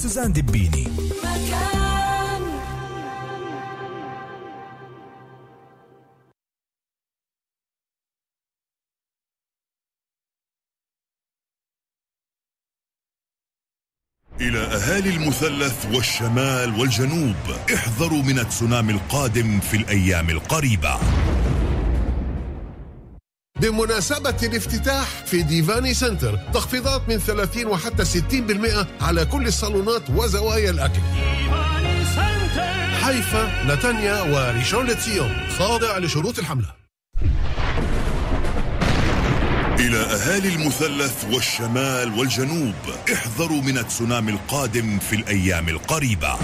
سوزان دبيني مكان. إلى أهالي المثلث والشمال والجنوب احذروا من التسونامي القادم في الأيام القريبة. بمناسبة الافتتاح في ديفاني سنتر تخفيضات من 30 وحتى 60% على كل الصالونات وزوايا الأكل. حيفا نتانيا وريشون لتسيون خاضع لشروط الحملة. إلى أهالي المثلث والشمال والجنوب احذروا من التسونامي القادم في الأيام القريبة.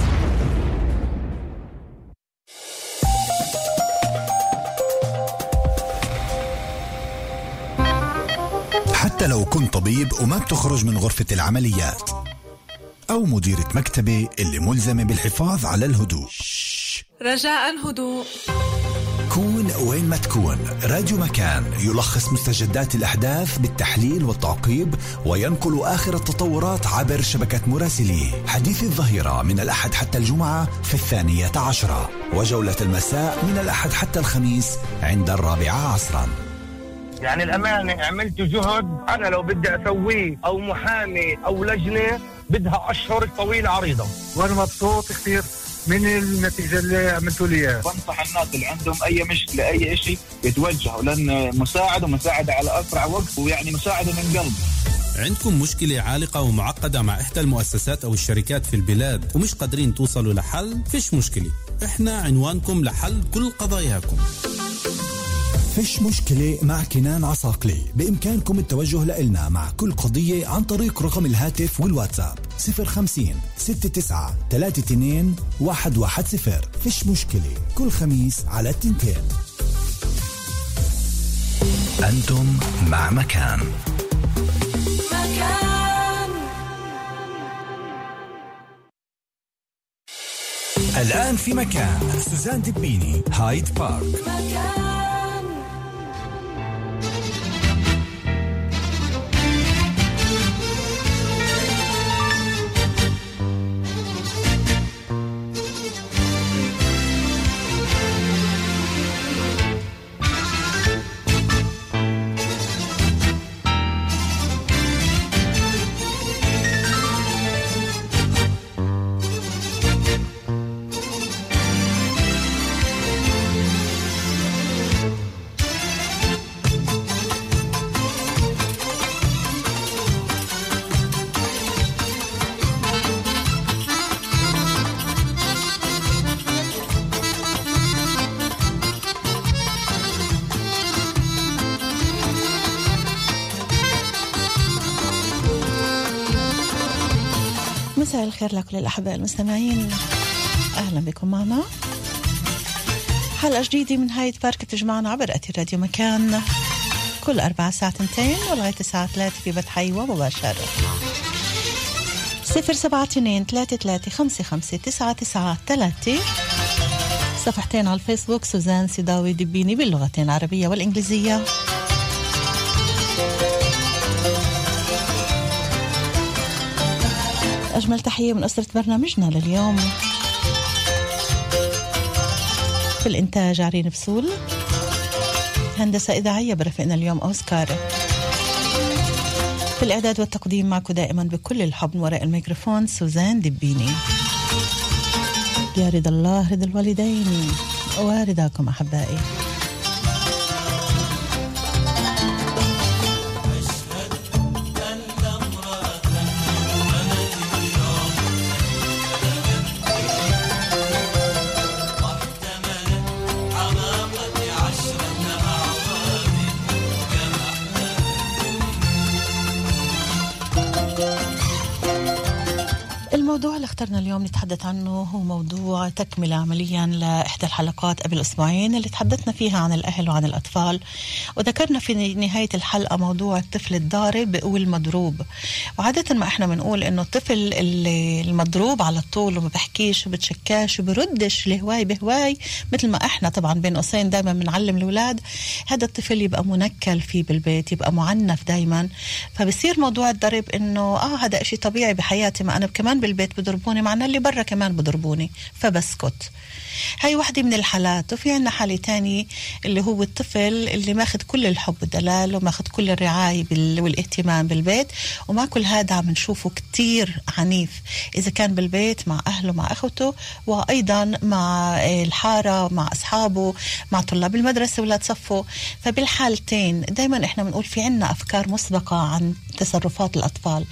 حتى لو كنت طبيب وما بتخرج من غرفة العمليات. أو مديرة مكتبة اللي ملزمة بالحفاظ على الهدوء. رجاء هدوء كون وين ما تكون راديو مكان يلخص مستجدات الأحداث بالتحليل والتعقيب وينقل آخر التطورات عبر شبكة مراسليه. حديث الظهيرة من الأحد حتى الجمعة في الثانية عشرة. وجولة المساء من الأحد حتى الخميس عند الرابعة عصراً يعني الأمانة عملت جهد أنا لو بدي أسويه أو محامي أو لجنة بدها أشهر طويلة عريضة. وأنا مبسوط كثير من النتيجة اللي عملتوا لي إياها. بنصح الناس اللي عندهم أي مشكلة أي شيء يتوجهوا لأن مساعدة مساعدة على أسرع وقت ويعني مساعدة من قلب. عندكم مشكلة عالقة ومعقدة مع إحدى المؤسسات أو الشركات في البلاد ومش قادرين توصلوا لحل؟ فيش مشكلة إحنا عنوانكم لحل كل قضاياكم. فيش مشكلة مع كنان عساقلي. بإمكانكم التوجه لإلنا مع كل قضية عن طريق رقم الهاتف والواتساب 050 69 32 110 فيش مشكلة. كل خميس على التنتين. أنتم مع مكان. مكان. الآن في مكان. سوزان دبيني هايد بارك. مكان. الخير لكل الأحباء المستمعين. أهلا بكم معنا. حلقة جديدة من هايد بارك تجمعنا عبر أثير راديو مكان. كل أربع ساعة تنتين ولغاية الساعة ثلاثة في بث حي ومباشر. صفر سبعة اثنين ثلاثة ثلاثة خمسة خمسة تسعة تسعة ثلاثة. صفحتين على الفيسبوك سوزان سيداوي دبيني باللغتين العربية والإنجليزية. أجمل تحية من أسرة برنامجنا لليوم. في الإنتاج عرين بسول هندسة إذاعية برفقنا اليوم أوسكار. في الإعداد والتقديم معكم دائما بكل الحب وراء الميكروفون سوزان دبيني. يا رضا الله رضا الوالدين ورضاكم أحبائي. اخترنا اليوم نتحدث عنه هو موضوع تكملة عمليا لإحدى الحلقات قبل أسبوعين اللي تحدثنا فيها عن الأهل وعن الأطفال. وذكرنا في نهاية الحلقة موضوع الطفل الضارب والمضروب. وعادة ما إحنا بنقول إنه الطفل المضروب على طول وما بحكيش وبتشكاش وبردش لهواي بهواي مثل ما إحنا طبعا بين قوسين دائما بنعلم الأولاد هذا الطفل يبقى منكل فيه بالبيت يبقى معنف دائما فبصير موضوع الضرب إنه آه هذا إشي طبيعي بحياتي ما أنا كمان بالبيت بالبيت بضربوني معناه اللي برا كمان بضربوني فبسكت. هاي واحدة من الحالات. وفي عنا حالة تانية اللي هو الطفل اللي ماخد كل الحب والدلال وماخد كل الرعاية والاهتمام بالبيت. ومع كل هذا عم نشوفه كتير عنيف. إذا كان بالبيت مع أهله مع أخوته وأيضا مع الحارة مع أصحابه مع طلاب المدرسة ولا صفه. فبالحالتين دايما إحنا بنقول في عنا أفكار مسبقة عن تصرفات الأطفال.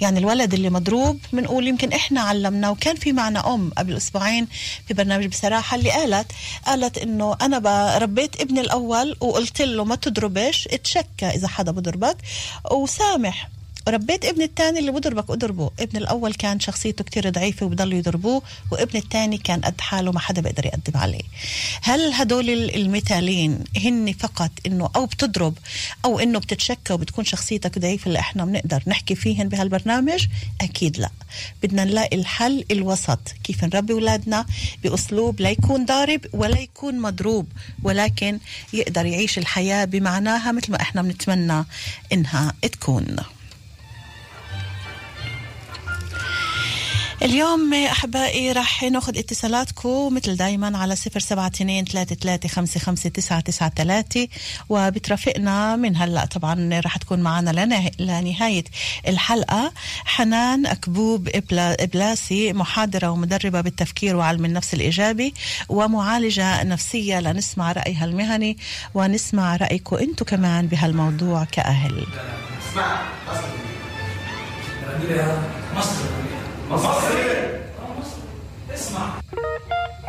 يعني الولد اللي مضروب بنقول يمكن إحنا علمناه. وكان في معنا أم قبل أسبوعين في برنامج بصراحة اللي قالت قالت إنه أنا ب- ربيت ابني الأول وقلت له ما تضربش اتشكى إذا حدا بضربك وسامح ربيت ابني الثاني اللي بضربك اضربه ابن الأول كان شخصيته كتير ضعيفة وبضلوا يضربوه وابن الثاني كان قد حاله ما حدا بيقدر يقدم عليه. هل هدول ال- المثالين هن فقط إنه أو بتضرب أو إنه بتتشكى وبتكون شخصيتك ضعيفة اللي إحنا بنقدر نحكي فيهن بهالبرنامج؟ أكيد لا. بدنا نلاقي الحل الوسط. كيف نربي أولادنا؟ بأسلوب لا يكون ضارب ولا يكون مضروب ولكن يقدر يعيش الحياة بمعناها مثل ما إحنا بنتمنى إنها تكون. اليوم أحبائي راح ناخذ اتصالاتكم مثل دايما على صفر سبعة اثنين ثلاثة ثلاثة خمسة خمسة تسعة تسعة ثلاثة وبترافقنا من هلأ طبعا راح تكون معنا لنهاية الحلقة. حنان أكبوب إبلا- إبلاسي محاضرة ومدربة بالتفكير وعلم النفس الإيجابي ومعالجة نفسية لنسمع رأيها المهني ونسمع رأيكم أنتم كمان بهالموضوع كأهل.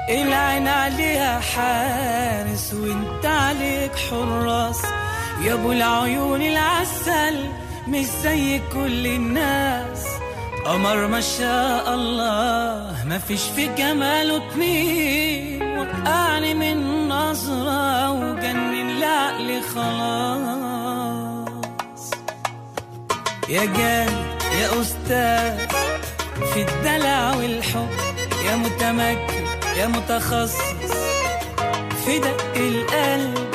العين عليها حارس وإنت عليك حراس. يا أبو العيون العسل مش زي كل الناس. قمر ما شاء الله ما فيش في جماله اتنين. وقعني من نظرة وجنن العقل خلاص. يا جامد يا أستاذ في الدلع والحب يا متمكن يا متخصص. في دق القلب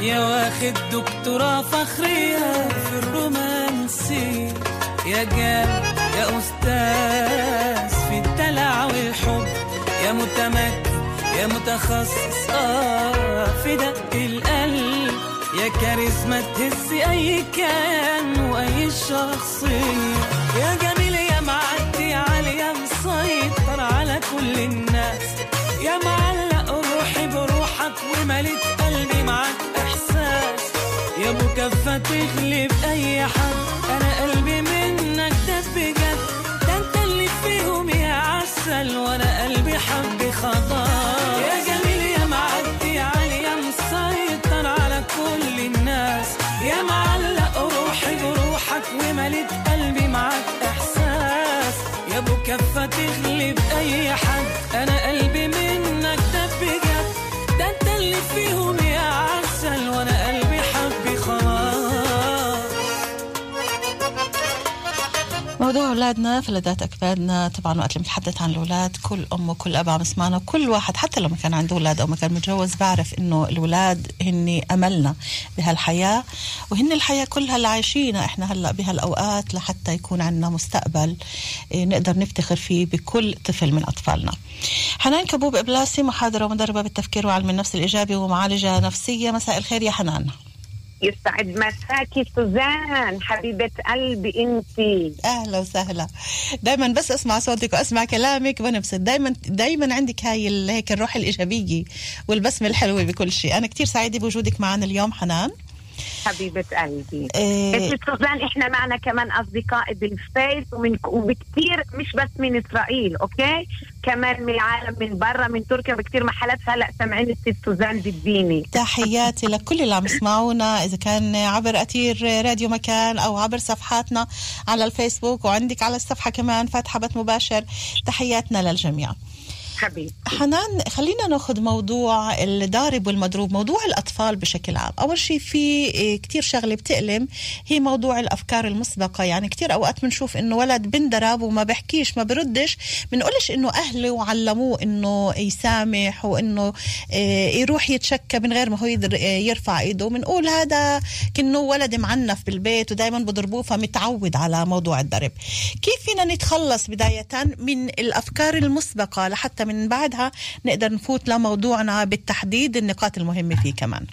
يا واخد دكتوراه فخرية. في الرومانسية يا جامد يا أستاذ. في الدلع والحب يا متمكن يا متخصص. آه في دق القلب يا كاريزما تهز أي كيان وأي شخصية. يا جميل يا معدي كل الناس. يا معلق روحي بروحك ومليت قلبي معاك إحساس. يا مكفى تغلب أي حد. أنا قلبي منك ده بجد. ده أنت اللي فيهم يا عسل وأنا قلبي حب خضار. يا جميل يا معدي علي يا مسيطر على كل الناس. يا معلق روحي بروحك ومليت كفة تغلب أي حد. أنا موضوع أولادنا فلذات أكبادنا طبعا وقت اللي بنتحدث عن الأولاد كل أم وكل أب عم يسمعنا وكل واحد حتى لو ما كان عنده أولاد أو ما كان متجوز بعرف إنه الأولاد هن أملنا بهالحياة وهن الحياة كلها اللي عايشينها إحنا هلأ بهالأوقات لحتى يكون عندنا مستقبل إيه، نقدر نفتخر فيه بكل طفل من أطفالنا. حنان كبوب إبلاسي محاضرة ومدربة بالتفكير وعلم النفس الإيجابي ومعالجة نفسية. مساء الخير يا حنان. يسعد مساكي سوزان حبيبة قلبي انتي. أهلا وسهلا. دايما بس أسمع صوتك وأسمع كلامك بنبسط دايما دايما عندك هاي هيك الروح الإيجابية والبسمة الحلوة بكل شيء. أنا كثير سعيدة بوجودك معنا اليوم حنان. حبيبة قلبي. إيه. سوزان إحنا معنا كمان أصدقاء بالفيس ومن وبكتير مش بس من إسرائيل أوكي؟ كمان من العالم من برا من تركيا بكتير محلات. هلأ سامعين الست سوزان بالبداية تحياتي لكل اللي عم يسمعونا إذا كان عبر أثير راديو مكان أو عبر صفحاتنا على الفيسبوك وعندك على الصفحة كمان فاتحة بث مباشر. تحياتنا للجميع. حبيبي حنان خلينا ناخذ موضوع الضارب والمضروب موضوع الأطفال بشكل عام. أول شيء في إيه، كتير شغلة بتألم هي موضوع الأفكار المسبقة. يعني كتير أوقات بنشوف إنه ولد بنضرب وما بحكيش ما بردش. بنقولش إنه أهله علموه إنه يسامح وإنه إيه، يروح يتشكى من غير ما هو إيه، يرفع إيده. بنقول هذا كأنه ولد معنف بالبيت ودائما بضربوه فمتعود على موضوع الضرب. كيف فينا نتخلص بداية من الأفكار المسبقة لحتى من بعدها نقدر نفوت لموضوعنا بالتحديد النقاط المهمة فيه كمان.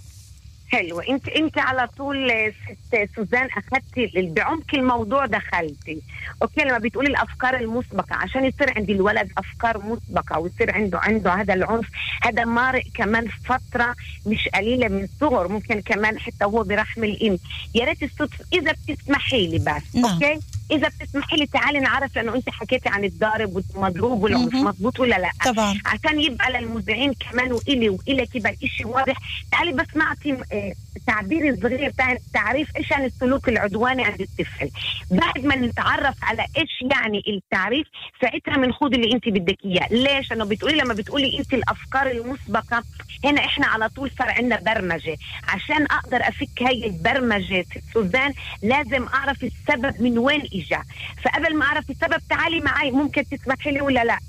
حلو انت انت على طول آه، ست سوزان أخذتي بعمق الموضوع دخلتي. أوكي لما بتقولي الأفكار المسبقة عشان يصير عند الولد أفكار مسبقة ويصير عنده عنده هذا العنف هذا مارق كمان فترة مش قليلة من الصغر ممكن كمان حتى هو برحم الام يا ريت الصدفة إذا بتسمحي لي بس. نعم. أوكي؟ إذا بتسمحي لي تعالي نعرف لأنه أنت حكيتي عن الضارب والمضروب والعنف مهم. مضبوط ولا لأ. طبعا. عشان يبقى للمذيعين كمان وإلي والك يبقى الشيء واضح. تعالي بس نعطي آه، تعبير صغير التعريف إيش يعني السلوك العدواني عند الطفل. بعد ما نتعرف على إيش يعني التعريف ساعتها بنخوض اللي أنت بدك إياه. ليش؟ لأنه بتقولي لما بتقولي أنت الأفكار المسبقة هنا إحنا على طول صار عندنا برمجة. عشان أقدر أفك هاي البرمجة سوزان لازم أعرف السبب من وين اجى فقبل ما أعرف السبب تعالي معي ممكن تسمحي لي ولا لا؟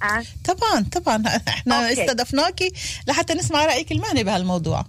طبعا طبعا. إحنا. استضفناكي لحتى نسمع رأيك المهني بهالموضوع.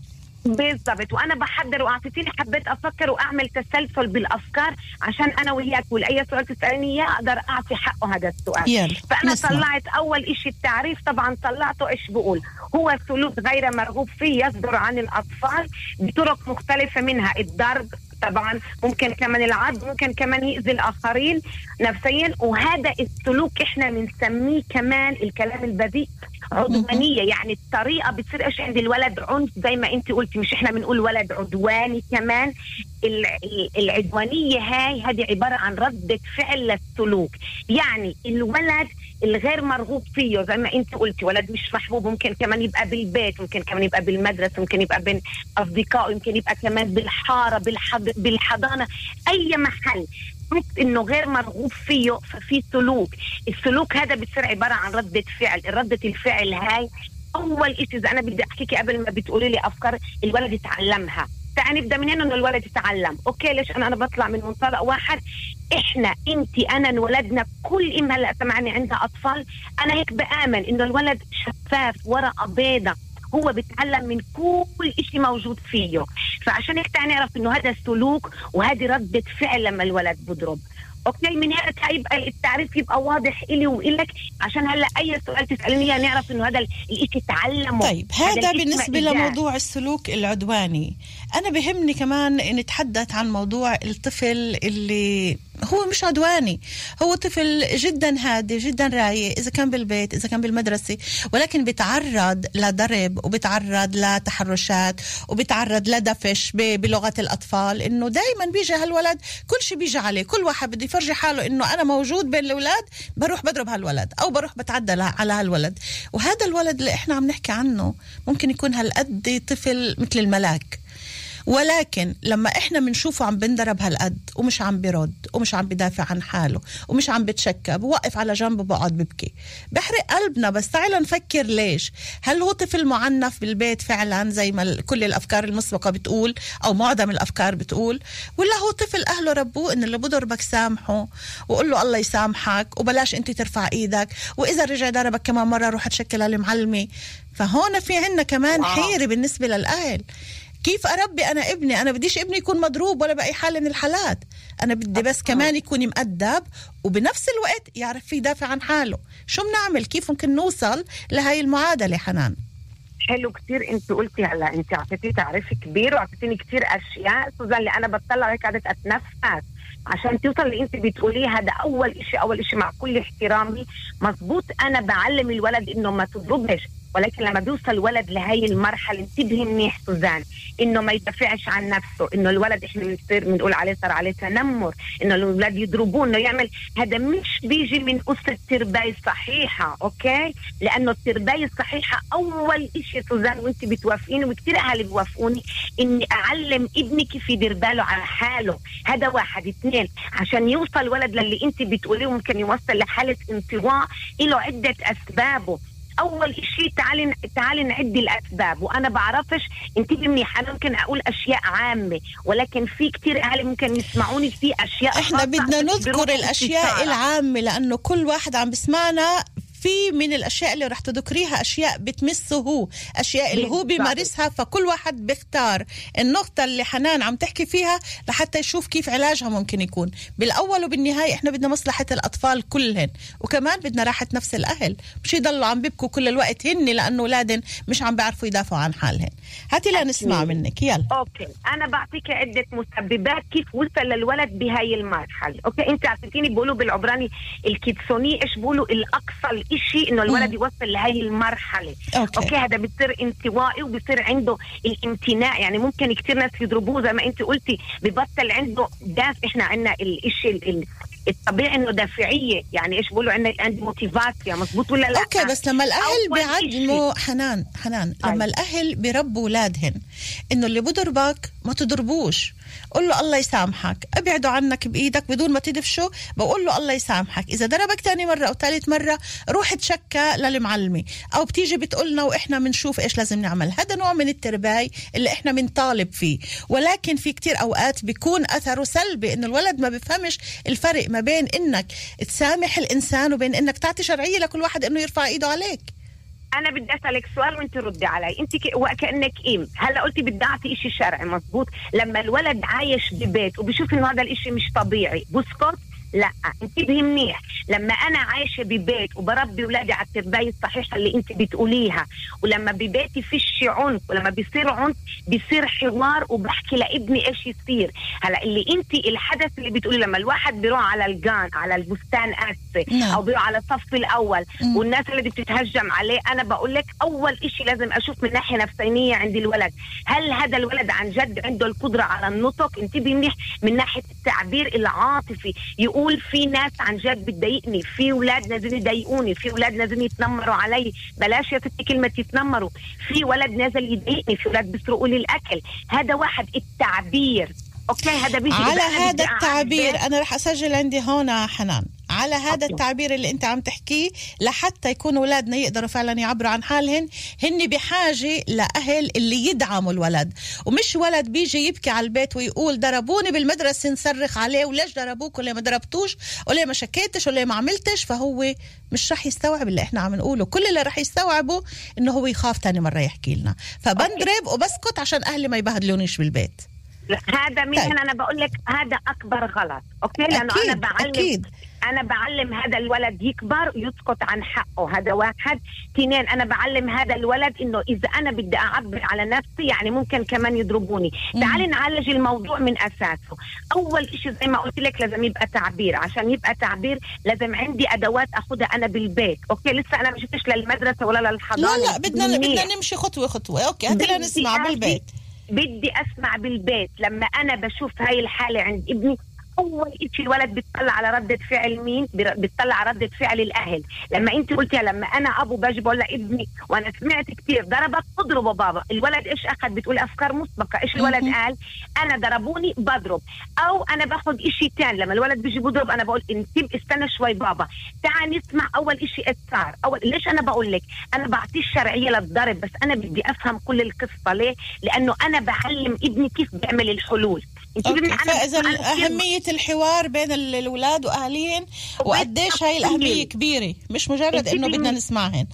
بالضبط. وأنا بحضر وأعطيتيني حبيت أفكر وأعمل تسلسل بالأفكار عشان أنا وياك ولاي سؤال تسالني إياه أقدر أعطي حقه هذا السؤال. يلا فأنا نسمع. طلعت أول إشي التعريف طبعا طلعته إيش بقول؟ هو سلوك غير مرغوب فيه يصدر عن الأطفال بطرق مختلفة منها. الضرب طبعا ممكن كمان العض ممكن كمان يأذي الآخرين نفسيا وهذا السلوك إحنا بنسميه كمان الكلام البذيء عدوانية. يعني الطريقة بتصير إيش عند الولد؟ عنف زي ما أنت قلتي مش إحنا بنقول ولد عدواني كمان. ال- ال- العدوانية هاي هذه عبارة عن ردة فعل للسلوك. يعني الولد الغير مرغوب فيه زي ما انت قلتي ولد مش محبوب ممكن كمان يبقى بالبيت ممكن كمان يبقى بالمدرسة ممكن يبقى بين أصدقائه يمكن يبقى كمان بالحارة بالحض... بالحضانة أي محل. إنه غير مرغوب فيه ففي سلوك. السلوك هذا بتصير عبارة عن ردة فعل. ردة الفعل هاي أول شيء إذا أنا بدي أحكيكي قبل ما بتقولي لي أفكار الولد يتعلمها. نبدا من هنا إنه الولد يتعلم. أوكي ليش أنا أنا بطلع من منطلق واحد؟ إحنا أنت أنا انولدنا كل ام هلا سمعني عندها أطفال أنا هيك بآمن إنه الولد شفاف ورقة بيضة. هو بيتعلم من كل شيء موجود فيه. فعشان هيك نعرف إنه هذا سلوك وهذه ردة فعل لما الولد بضرب. أوكي من هنا يبقى التعريف يبقى واضح إلي وإلك عشان هلا أي سؤال تسألني إياه نعرف إنه هذا الشيء تعلمه طيب هذا الإشي بالنسبة ما إجاه. لموضوع السلوك العدواني أنا بهمني كمان نتحدث عن موضوع الطفل اللي هو مش عدواني. هو طفل جدا هادي جدا رايق إذا كان بالبيت إذا كان بالمدرسة ولكن بيتعرض لضرب وبيتعرض لتحرشات وبيتعرض لدفش بلغة الأطفال إنه دائما بيجي هالولد كل شيء بيجي عليه. كل واحد بده يفرجي حاله إنه أنا موجود بين الأولاد بروح بضرب هالولد أو بروح بتعدى على هالولد. وهذا الولد اللي إحنا عم نحكي عنه ممكن يكون هالقد طفل مثل الملاك. ولكن لما إحنا بنشوفه عم بنضرب هالقد ومش عم برد ومش عم بدافع عن حاله ومش عم بتشكى بوقف على جنب وبقعد ببكي. بحرق قلبنا بس تعال نفكر ليش؟ هل هو طفل معنف بالبيت فعلا زي ما كل الأفكار المسبقة بتقول أو معظم الأفكار بتقول؟ ولا هو طفل أهله ربوه ان اللي بضربك سامحه وقول له الله يسامحك وبلاش أنت ترفع إيدك وإذا رجع ضربك كمان مرة روح تشكل المعلمة. فهون في عنا كمان. حيره بالنسبة للأهل. كيف أربي أنا ابني؟ أنا بديش ابني يكون مضروب ولا بأي حال من الحالات. أنا بدي بس كمان يكون مؤدب وبنفس الوقت يعرف يدافع عن حاله. شو بنعمل؟ كيف ممكن نوصل لهي المعادلة حنان؟ حلو كتير انت قلتي هلا انت اعطيتي تعريف كبير واعطيتيني كتير أشياء. سوزان اللي أنا بطلع هيك قعدت أتنفس. عشان توصل اللي انت بتقوليه هذا أول إشي أول إشي مع كل احترامي. مزبوط أنا بعلم الولد إنه ما تضربش. ولكن لما بيوصل الولد لهي المرحلة انتبهي منيح سوزان إنه ما يدافعش عن نفسه إنه الولد إحنا بنصير بنقول عليه صار عليه تنمر إنه الأولاد يضربوه إنه يعمل هذا مش بيجي من اسره تربايه صحيحه okay؟ لأنه الترباية الصحيحة أول شيء سوزان وانت بتوافقيني وكثير اهالي بيوافقوني إني أعلم ابني كيف يدير باله على حاله. هذا واحد. اثنين عشان يوصل ولد للي انت بتقوليه ممكن يوصل لحالة انطواء له عدة أسبابه. أول شيء تعالي تعالي نعد الأسباب وأنا بعرفش انتبهي منيح أنا ممكن أقول أشياء عامة ولكن في كتير اهالي ممكن يسمعوني في أشياء إحنا بدنا نذكر الأشياء. العامة لأنه كل واحد عم بسمعنا في من الأشياء اللي رح تذكريها أشياء بتمسه هو أشياء اللي هو. بيمارسها فكل واحد بيختار النقطة اللي حنان عم تحكي فيها لحتى يشوف كيف علاجها ممكن يكون. بالأول وبالنهاية إحنا بدنا مصلحة الأطفال كلهن وكمان بدنا راحة نفس الأهل. مش يضلوا عم بيبكوا كل الوقت هن لأنه أولادن مش عم بيعرفوا يدافعوا عن حالهن. هاتي لنسمع. منك يلا. okay. أنا بعطيك عدة مسببات كيف وصل للولد بهاي المرحلة. okay؟ أنت اعطيتيني بيقولوا بالعبراني ال קיצוני إيش بيقولوا الأقصى الاشي إنه الولد يوصل لهي المرحلة. okay. okay هذا بتصير انطوائي وبصير عنده الامتناع. يعني ممكن كثير ناس يضربوه زي ما أنت قلتي ببطل عنده دافع إحنا عندنا الإشي ال- ال- الطبيعي إنه دافعية. يعني إيش بيقولوا عندنا عندي موتيفاسيا مزبوط ولا لا؟ أوكي بس لما الأهل. بيعلموا حنان حنان. لما أيوة. الأهل بيربوا أولادهن إنه اللي بضربك ما تضربوش. قول له الله يسامحك ابعده عنك بإيدك بدون ما تدفشه بقول له الله يسامحك. إذا ضربك تاني مرة أو ثالث مرة روح تشكى للمعلمة. أو بتيجي بتقولنا وإحنا بنشوف إيش لازم نعمل. هذا نوع من الترباي اللي إحنا بنطالب فيه. ولكن في كتير أوقات بيكون أثره سلبي إنه الولد ما بيفهمش الفرق ما بين إنك تسامح الإنسان وبين إنك تعطي شرعية لكل واحد إنه يرفع إيده عليك. أنا بدي أسألك سؤال وأنت ردي علي. أنت ك... وكأنك ام هلأ قلتي بدي أعطي شيء شرعي مزبوط لما الولد عايش ببيت وبشوف إنه هذا الإشي مش طبيعي بسكت لا انتبهي منيح. لما أنا عايشة ببيت وبربي اولادي على التربيه الصحيحة اللي انت بتقوليها ولما ببيتي فيش عنف ولما بيصير عنف بيصير حوار وبحكي لابني إيش يصير. هلا اللي انت الحدث اللي بتقولي لما الواحد بيروح على الجان على البستان اسفه نعم. أو بيروح على الصف الأول. والناس اللي بتتهجم عليه أنا بقول لك أول إشي لازم أشوف من ناحية نفسانيه عند الولد. هل هذا الولد عن جد عنده القدرة على النطق؟ انتبهي منيح من ناحية التعبير العاطفي. يقول في ناس عن جد بتضايقني في أولاد نازلين يضايقوني في أولاد نازلين يتنمروا علي. بلاش يا ستي كلمة يتنمروا. في ولد نازل يضايقني في أولاد بيسرقوا لي الأكل. هذا واحد التعبير. okay هذا بيجي على هذا التعبير أنا رح أسجل عندي هون حنان. على هذا okay. التعبير اللي أنت عم تحكيه لحتى يكون أولادنا يقدروا فعلا يعبروا عن حالهن هن بحاجة لأهل اللي يدعموا الولد. ومش ولد بيجي يبكي على البيت ويقول ضربوني بالمدرسة نصرخ عليه وليش ضربوك وليه ما ضربتوش وليه ما شكيتش وليه ما عملتش. فهو مش رح يستوعب اللي إحنا عم نقوله. كل اللي رح يستوعبه إنه هو يخاف تاني مرة يحكي لنا. فبنضرب وبسكت عشان أهلي ما يبهدلونيش بالبيت. هذا من طيب. أنا بقول لك هذا أكبر غلط أوكي؟ لأنه أكيد، أنا بعلم أكيد. أنا بعلم هذا الولد يكبر يسكت عن حقه هذا واحد. اثنين أنا بعلم هذا الولد إنه إذا أنا بدي أعبر على نفسي يعني ممكن كمان يضربوني. تعالي نعالج الموضوع من أساسه. أول شيء زي ما قلت لك لازم يبقى تعبير. عشان يبقى تعبير لازم عندي أدوات أخذها أنا بالبيت okay؟ لسه أنا ما شفتش للمدرسه ولا للحضانه لا لا بدنا. بدنا نمشي خطوة خطوة. okay لنسمع أعطي- بالبيت. بدي أسمع بالبيت. لما أنا بشوف هاي الحالة عند ابني أول شيء الولد بيطلع على ردة فعل مين؟ بيطلع على ردة فعل الأهل. لما انت قلتي لما أنا أبو باجي بقول لابني وأنا سمعت كثير ضربك اضربه بابا. الولد إيش أخذ؟ بتقول أفكار مسبقة. إيش الولد. قال؟ أنا ضربوني بضرب. أو أنا باخذ شيء ثاني لما الولد بيجي بضرب أنا بقول انتب استنى شوي بابا. تعال نسمع أول شيء صار. اول ليش أنا بقول لك؟ أنا بعطيه الشرعية للضرب بس أنا بدي أفهم كل القصة. ليه؟ لأنه أنا بعلم ابني كيف بيعمل الحلول. فإذا أهمية الحوار بين ال- الأولاد واهاليهم وقديش هاي الأهمية كبيرة؟ مش مجرد إنه بدنا نسمعهن.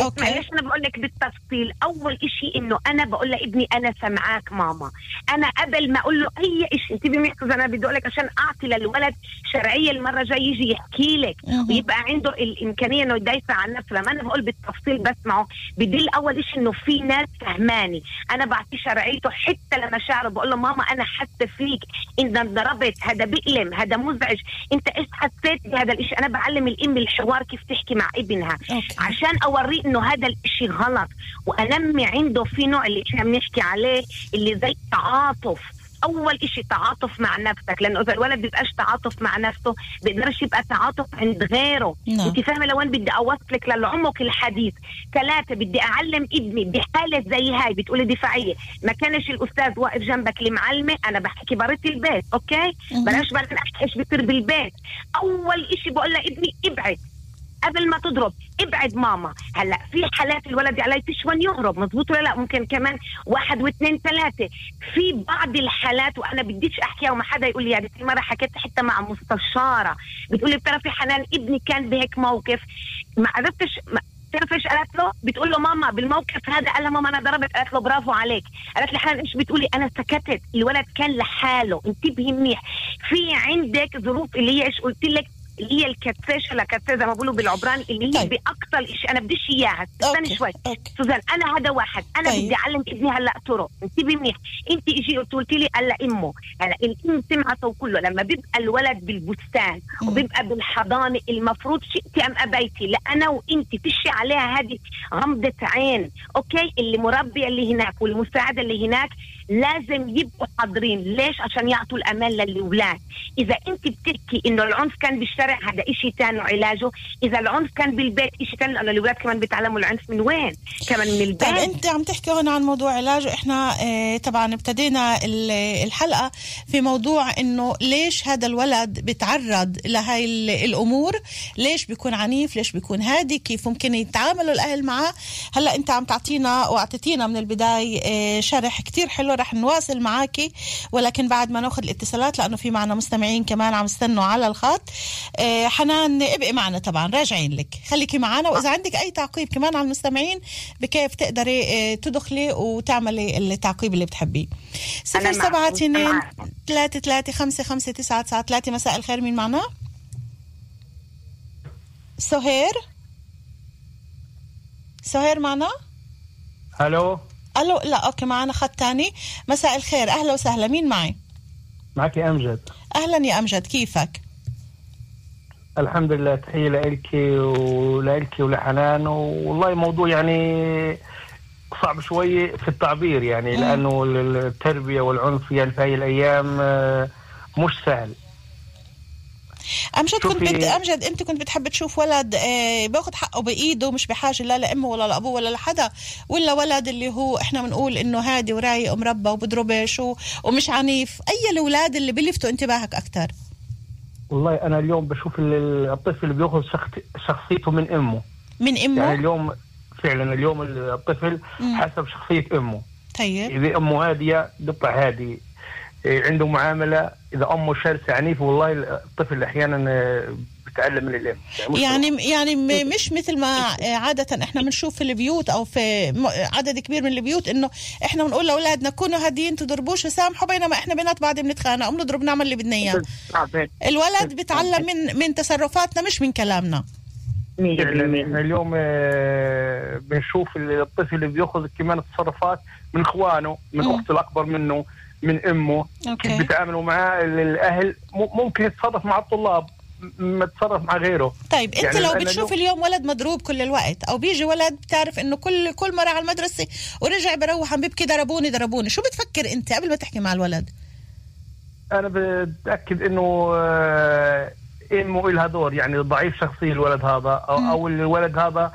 أوكي. ليش أنا بقول لك بالتفصيل. أول إشي إنه أنا بقول لابني أنا سمعاك ماما. أنا قبل ما أقول له أي شيء انتبهي معي إذا أنا بدي أقول لك عشان أعطي للولد شرعية المرة الجاية يجي يحكي لك. ويبقى عنده الإمكانية إنه يدافع عن نفسه. لما أنا بقول بالتفصيل بسمعه بدل أول شيء إنه في ناس فهماني. أنا بعطيه شرعيته حتى لما شعره بقول له ماما أنا حاسة فيك. انت انضربت هذا بيألم هذا مزعج. أنت إيش حسيت بهذا الشيء أنا بعلم الأم الحوار كيف تحكي مع ابنها. أوكي. عشان اوريه إنه هذا الإشي غلط. وأنمي عنده في نوع اللي إحنا بنحكي عليه اللي زي التعاطف أول إشي تعاطف مع نفسك لأنه إذا الولد بيبقاش تعاطف مع نفسه بيقدرش يبقى تعاطف عند غيره. نعم. انت فاهمة؟ لوين بدي أوصلك للعمق الحديث ثلاثة بدي أعلم ابني بحالة زي هاي بتقولي دفاعية. ما كانش الأستاذ واقف جنبك المعلمه أنا بحكي كبرت البيت أوكي. بلاش إيش بصير بالبيت. أول إشي بقول لابني ابعد. قبل ما تضرب. ابعد ماما. هلا في حالات الولد عليه تشون يهرب. مزبوط ولا لا؟ ممكن كمان واحد واثنين ثلاثة. في بعض الحالات وأنا بديش أحكيها وما حدا يقول لي هذه مرة حكيت حتى مع مستشارة. بتقول لي بتعرفي حنان ابني كان بهيك موقف. ما عرفتش ما بتعرف إيش قالت له؟ بتقول له ماما بالموقف هذا قال لها ماما أنا ضربت. قالت له برافو عليك. قالت لي حنان إيش بتقولي؟ أنا سكتت. الولد كان لحاله. انتبهي منيح. في عندك ظروف اللي هي إيش قلت لك؟ اللي هي الكتفاش ولا كتفاش زي ما بيقولوا بالعبران اللي هي طيب. باقصى شيء أنا بديش إياها. استني شوي. سوزان أنا هذا واحد. أنا طيب. بدي اعلم ابني هلأ طرق. انتبهي منيح. أنت إجي قلت لي هلأ إمه. هلا الام سمعته كله لما بيبقى الولد بالبستان وبيبقى بالحضانة المفروض شئتي أم أبيتي. لا أنا وأنت تشي عليها هذه غمضة عين أوكي؟ اللي مربي اللي هناك والمساعدة اللي هناك لازم يبقوا حاضرين. ليش؟ عشان يعطوا الأمان للأولاد. إذا أنت بتحكي إنه العنف كان بالشارع هذا شيء ثاني علاجه. إذا العنف كان بالبيت شيء ثاني لأنه الاولاد كمان بيتعلموا العنف من وين؟ كمان من البيت. طيب أنت عم تحكي هون عن موضوع علاج إحنا آه طبعا ابتدينا ال- الحلقة في موضوع إنه ليش هذا الولد بيتعرض لهاي ال- الأمور؟ ليش بيكون عنيف؟ ليش بيكون هادي؟ كيف ممكن يتعاملوا الأهل معاه هلأ أنت عم تعطينا وأعطيتينا من البداية آه شرح كتير حلو رح نواصل معاكي. ولكن بعد ما ناخذ الاتصالات لأنه في معنا مستمعين كمان عم يستنوا على الخط. حنان ابقي معنا طبعا راجعين لك خليكي معنا وإذا عندك أي تعقيب كمان على المستمعين بكيف تقدري آه تدخلي وتعملي التعقيب اللي بتحبيه صفر سبعة اتنين معك. ثلاثة ثلاثة خمسة خمسة تسعة تسعة ثلاثة مساء الخير مين معنا؟ سهير سهير معنا؟ ألو ألو لا أوكي معنا خط تاني مساء الخير أهلا وسهلا مين معي؟ معك أمجد أهلا يا أمجد كيفك؟ الحمد لله تحية لك ولك ولحنان. والله موضوع يعني صعب شوي في التعبير يعني لأنه التربية والعنف يعني في هاي الأيام آه، مش سهل. امجد كنت بت... امجد أنت كنت بتحب تشوف ولد آه باخذ حقه بإيده مش بحاجة لا لأمه ولا لأبوه ولا لحدا ولا ولد اللي هو إحنا بنقول إنه هادي ورايق ومربى وبضربش. ومش عنيف. أي الأولاد اللي بيلفتوا انتباهك أكثر والله أنا اليوم بشوف ال- الطفل بيأخذ شخص- شخصيته من أمه. من أمه؟ يعني اليوم فعلا اليوم الطفل مم. حسب شخصية أمه. طيب. إذا أمه هادية بيطلع هادي. إيه، عنده معاملة. إذا أمه شرسة عنيفة والله الطفل أحيانا آه، بيتعلم من الام يعني يعني مش مثل ما عادة إحنا بنشوف في البيوت أو في عدد كبير من البيوت إنه إحنا بنقول لأولادنا كونوا هاديين تضربوش وسامحوا بينما إحنا بينات بعض بنتخانق وبنضرب نعمل اللي بدنا إياه. الولد بيتعلم من من تصرفاتنا مش من كلامنا. فعلا إحنا اليوم آه، بنشوف الطفل اللي بيأخذ كمان التصرفات من إخوانه من. أخته الأكبر منه من أمه. أوكي. كيف بيتعاملوا معاه ال- الأهل ممكن يتصرف مع الطلاب. م- ما يتصرف مع غيره. طيب انت يعني لو بتشوف اليوم- اليوم ولد مضروب كل الوقت أو بيجي ولد بتعرف إنه كل كل مرة على المدرسة ورجع بروح عم بيبكي ضربوني ضربوني شو بتفكر أنت قبل ما تحكي مع الولد؟ أنا بتأكد إنه آه، إمه لها دور يعني ضعيف شخصية الولد هذا أو, أو الولد هذا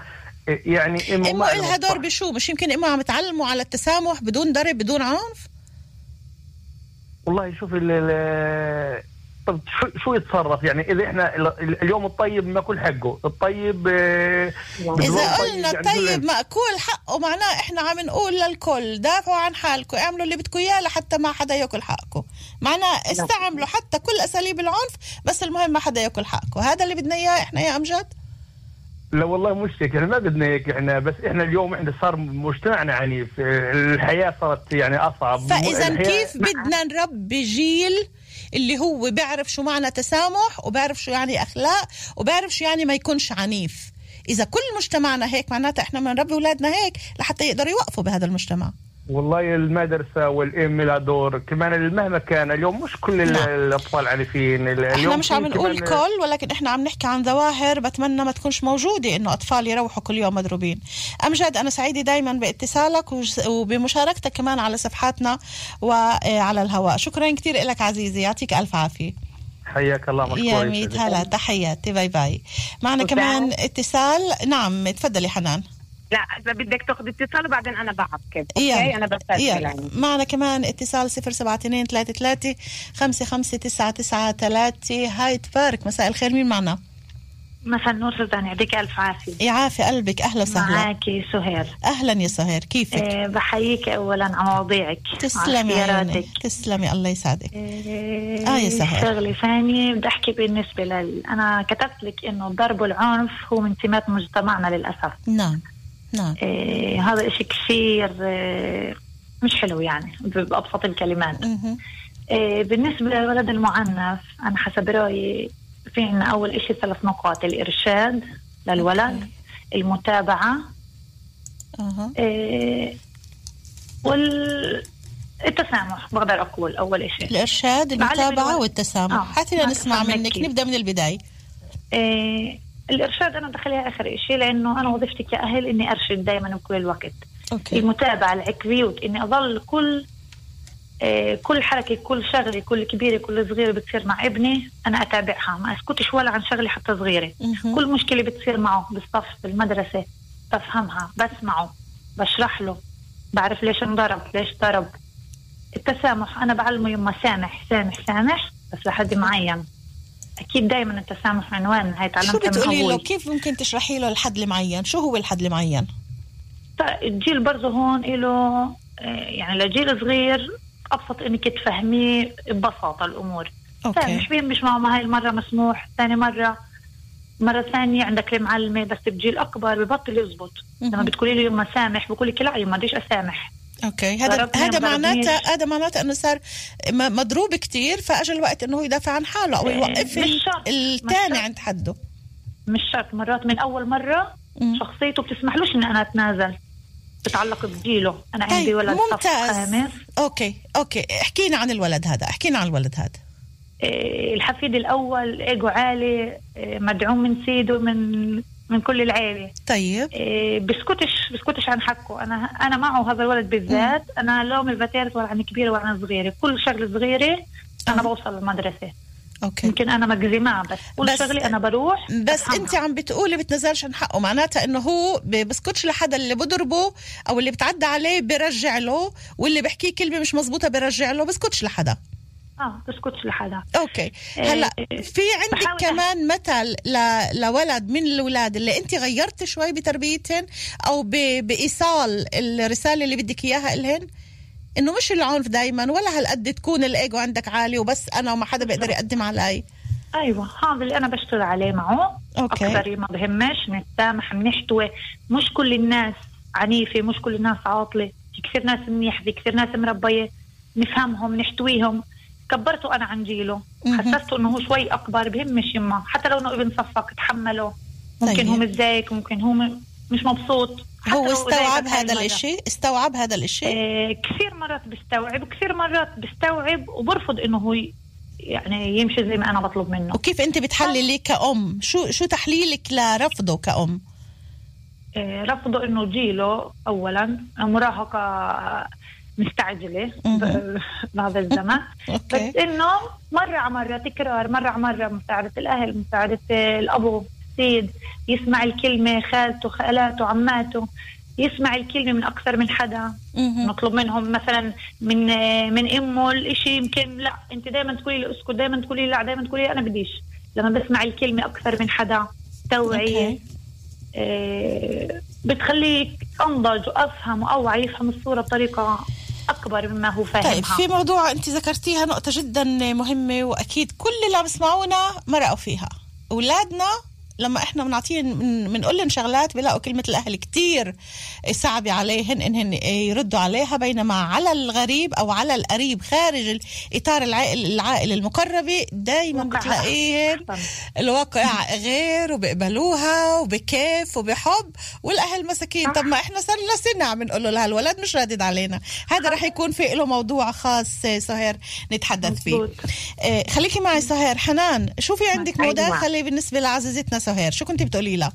آه، يعني إمه إمه ما إلها دور بشو؟ مش يمكن إمه عم تعلمه على التسامح بدون ضرب بدون عنف؟ والله شوف طب شو شو يتصرف؟ يعني إذا إحنا ال- اليوم الطيب ماكل حقه الطيب آه، إذا قلنا يعني شو طيب مأكول حقه معناه إحنا عم نقول للكل دافعوا عن حالكم اعملوا اللي بدكم إياه لحتى ما حدا يأكل حقكم. معناه استعملوا حتى كل أساليب العنف بس المهم ما حدا يأكل حقكم. هذا اللي بدنا إياه إحنا يا امجد لا والله مش هيك إحنا ما بدنا هيك إحنا بس إحنا اليوم إحنا صار مجتمعنا عنيف الحياة صارت يعني أصعب فإذا كيف بدنا نربي جيل اللي هو بيعرف شو معنى تسامح وبيعرف شو يعني أخلاق وبيعرف شو يعني ما يكونش عنيف. إذا كل مجتمعنا هيك معناتها إحنا بنربي اولادنا هيك لحتى يقدروا يوقفوا بهذا المجتمع. والله المدرسة والام لها دور كمان مهما كان اليوم مش كل ال- الأطفال عنيفين ال- إحنا اليوم مش في عم نقول كل ولكن إحنا عم نحكي عن ظواهر بتمنى ما تكونش موجودة إنه أطفال يروحوا كل يوم مضروبين. أمجد أنا سعيدة دايما باتصالك وبمشاركتك كمان على صفحاتنا وعلى الهواء. شكرا كثير لك عزيزي يعطيك ألف عافية. حياك الله مشكور يا ميت هلا تحياتي bye bye. معنا. كمان اتصال. نعم تفضلي حنان. لا إذا بدك تاخذ اتصال وبعدين أنا يلا. okay؟ أنا بسجل يلا. يعني معنا كمان اتصال صفر سبعة اتنين ثلاثة ثلاثة خمسة خمسة تسعة تسعة ثلاثة هايد بارك. مساء الخير مين معنا؟ مساء النور سوزان يعطيك ألف عافية. يعافي قلبك. أهلا وسهلا. معاكي سهير. أهلا يا سهير كيفك؟ أه بحييك اولا على مواضيعك تسلمي عيوني. تسلمي الله يسعدك آه آه يا سهير. شغلة ثانية بدي أحكي بالنسبة لل أنا كتبت لك إنه الضرب والعنف هو من سمات مجتمعنا للأسف. نعم. نعم. آه هذا إشي كثير آه مش حلو يعني بأبسط الكلمات. آه بالنسبة للولد المعنف أنا حسب رأيي في عنا أول إشي ثلاث نقاط الإرشاد للولد المتابعة أها. آه والتسامح بقدر أقول أول إشي. الإرشاد المتابعة. والتسامح. آه، حتى نسمع منك. نبدأ من البداية. آه الإرشاد أنا دخلها آخر شيء لأنه أنا وظيفتي كأهل إني أرشد دائما بكل الوقت. أوكي. المتابعه العكبيوت إني اضل كل آه كل حركة كل شغلة كل كبيرة كل صغيرة بتصير مع ابني أنا أتابعها. ما أسكتش ولا عن شغلة حتى صغيرة. مهم. كل مشكلة بتصير معه بالصف بالمدرسة بفهمها بسمعه بشرح له بعرف ليش انضرب ليش ضرب. التسامح أنا بعلمه يما سامح سامح سامح بس لحد معين. أكيد دائما التسامح عنوان هاي شو تعلمتها من بتقولي له. كيف ممكن تشرحي له الحد المعين؟ شو هو الحد المعين؟ الجيل برضه هون له يعني لجيل صغير أبسط إنك تفهميه ببساطة الأمور. okay. مش بيهمش ماما هاي المرة مسموح ثاني مرة مرة ثانية عندك المعلمة بس بجيل أكبر ببطل يزبط. لما بتقولي له يما سامح بقول لك لا يما بديش أسامح. okay. هذا هذا. معناته هذا معناته إنه صار مضروب كتير فاجى الوقت إنه هو يدافع عن حاله أو إيه، يوقف. الثاني. عند حده. مش شرط. مرات من أول مرة شخصيته بتسمحلوش إن أنا أتنازل. بتعلق بجيله. أنا عندي طيب ولد ممتاز. خامس. okay okay. احكينا عن الولد هذا. احكينا عن الولد هذا. إيه، الحفيد الأول إيجو عالي إيه، مدعوم من سيده من من كل العيلة. طيب. إيه، بسكتش بسكتش عن حقه. أنا أنا معه هذا الولد بالذات. أنا لا من بتعرف ولا عن كبيرة ولا عن صغيرة. كل شغلة صغيرة أنا بوصل المدرسة. okay. يمكن أنا مجزمة بس كل شغلة أنا بروح بس أنت عم بتقولي بتنزلش عن حقه. معناتها إنه هو بسكتش لحدا اللي بضربه أو اللي بتعدى عليه برجع له واللي بحكيه كلمة مش مزبوطه برجع له بسكتش لحدا. آه بسكتش لحدا okay. هلأ في عندك كمان مثل ل... لولد من الأولاد اللي أنت غيرت شوي بتربيتهن أو ب... بإيصال الرسالة اللي بدك إياها إلهن؟ إنه مش العنف دائما ولا هالقد تكون الإيجو عندك عالي وبس أنا وما حدا بيقدر يقدم علي؟ أيوه هذا اللي أنا بشتغل عليه معه. أوكي. أكثر ما بهمش نتسامح بنحتوي مش كل الناس عنيفة مش كل الناس عاطلة. في كثير ناس منيح في كثير ناس مربية. نفهمهم نحتويهم. كبرته أنا عن جيله. حسسته إنه هو شوي أكبر بهمش يما حتى لو إنه ابن صفك تحمله. ممكن طيب. هو متضايق ممكن هو مش مبسوط. هو استوعب هذا. الإشي؟ استوعب هذا الإشي؟ آه، كثير مرات بستوعب وكثير مرات بستوعب وبرفض إنه هو يعني يمشي زي ما أنا بطلب منه. وكيف أنت بتحللي كأم؟ شو شو تحليلك لرفضه كأم؟ آه، رفضه إنه جيله اولا مراهقه مستعجلة مهم. ب- بهذا الزمن. بس إنه مرة على مرة تكرار مرة على مرة مساعدة الأهل مساعدة الابو سيد يسمع الكلمة خالته خالاته عماته يسمع الكلمة من أكثر من حدا نطلب منهم مثلا من من أمه الإشي يمكن لا أنت دائما تقولي لي اسكت دائما تقولي لي لا دائما تقولي لي أنا بديش لما بسمع الكلمة أكثر من حدا توعية. آه، بتخليك أنضج وأفهم واوعى يفهم الصورة بطريقة أكبر مما هو فاهمها طيب في موضوع أنت ذكرتيها نقطة جدا مهمة وأكيد كل اللي عم يسمعونا مرقوا فيها. أولادنا لما إحنا بنعطيهم من بنقول لهم شغلات بيلاقوا كلمة الأهل كتير صعبة عليهن انهن يردوا عليها بينما على الغريب أو على القريب خارج الاطار العائل العائلة المقربة دايما بتلاقيهن الواقع غير وبيقبلوها وبكيف وبحب والأهل مساكين. طب ما إحنا صار لنا سنة عم نقول له الولد مش رادد علينا. هذا رح يكون في له موضوع خاص آه، سهير نتحدث فيه. آه، خليكي معي سهير. حنان شو في عندك أيوة. مداخله بالنسبة لعزيزتنا سهير شو كنت بتقولي لها؟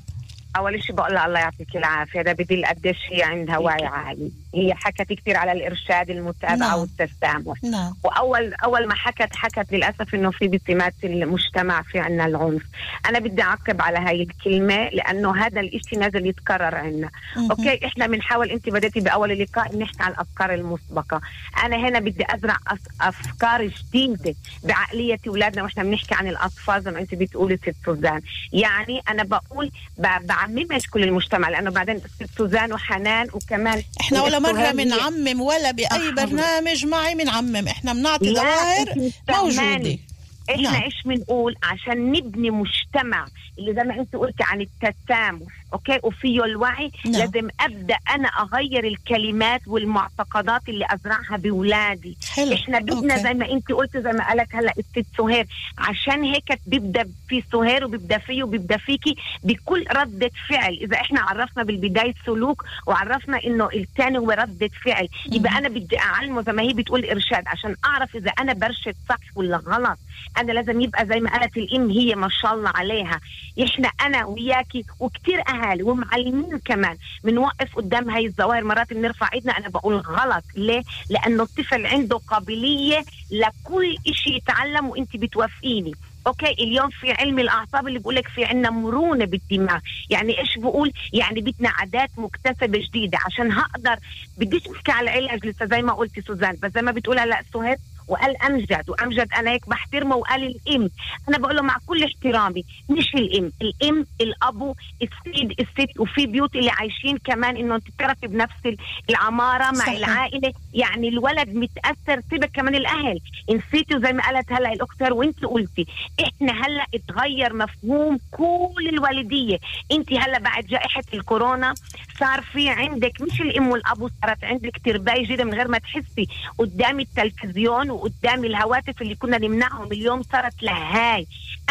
أول شيء بقول لها الله يعطيك العافية. ده بدل قديش هي عندها وعي عالي. هي حكت كثير على الإرشاد المتابعه نعم. والتسامح. نعم. وأول أول ما حكت حكت للأسف إنه في بسمات المجتمع في عنا العنف. أنا بدي أعقب على هاي الكلمة لأنه هذا الإشي نازل يتكرر عنا. okay إحنا بنحاول أنت بديتي بأول اللقاء نحكي عن الأفكار المسبقة. أنا هنا بدي أزرع أفكار جديدة بعقلية أولادنا وإحنا بنحكي عن الأطفال زي ما أنت بتقولي ست سوزان. يعني أنا بقول ب- بعممش كل المجتمع لأنه بعدين ست سوزان وحنان وكمان إحنا ولا مرة بنعمم ولا بأي. برنامج معي بنعمم إحنا بنعطي ظواهر. موجودة إحنا نعم. إيش بنقول؟ عشان نبني مجتمع. اللي زي ما انت قلتي عن التسامح okay؟ وفيه الوعي نعم. لازم أبدأ أنا أغير الكلمات والمعتقدات اللي أزرعها باولادي حلو. إحنا بدنا okay. زي ما انت قلتي زي ما قالك هلا الست سهير. عشان هيك بيبدأ في سهير وبيبدأ فيه وبيبدأ فيكي بكل ردة فعل. إذا إحنا عرفنا بالبداية سلوك وعرفنا إنه الثاني هو ردة فعل يبقى أنا بدي أعلمه زي ما هي بتقول إرشاد عشان أعرف إذا أنا برشد صح ولا غلط. أنا لازم يبقى زي ما قالت الإم هي ما شاء الله عليها. إحنا أنا وياكي وكتير أهالي ومعلمين كمان بنوقف قدام هاي الظواهر مرات بنرفع إيدنا. أنا بقول غلط. ليه؟ لأنه الطفل عنده قابلية لكل شيء يتعلم وأنت بتوافقيني. okay؟ اليوم في علم الأعصاب اللي بقول لك في عندنا مرونة بالدماغ. يعني إيش بقول؟ يعني بدنا عادات مكتسبة جديدة. عشان هيك بديش أحكي على العلاج لسه زي ما قلتي سوزان بس زي ما بتقول هلا سهير وقال أمجد وأمجد أنا هيك بحترمه وقال الأم. أنا بقول له مع كل احترامي مش الأم. الأم الابو السيد الست وفي بيوت اللي عايشين كمان إنه أنت بتعرفي بنفس العمارة مع صحيح. العائلة. يعني الولد متأثر سيبك كمان الأهل. نسيتي وزي ما قالت هلأ الاخت هير وأنت قلتي إحنا هلأ اتغير مفهوم كل الوالدية. أنت هلأ بعد جائحة الكورونا صار في عندك مش الأم والابو صارت عندك ترباية جديدة من غير ما تحسي. قدام التلفزيون وقدام الهواتف اللي كنا نمنعهم اليوم صارت لهاي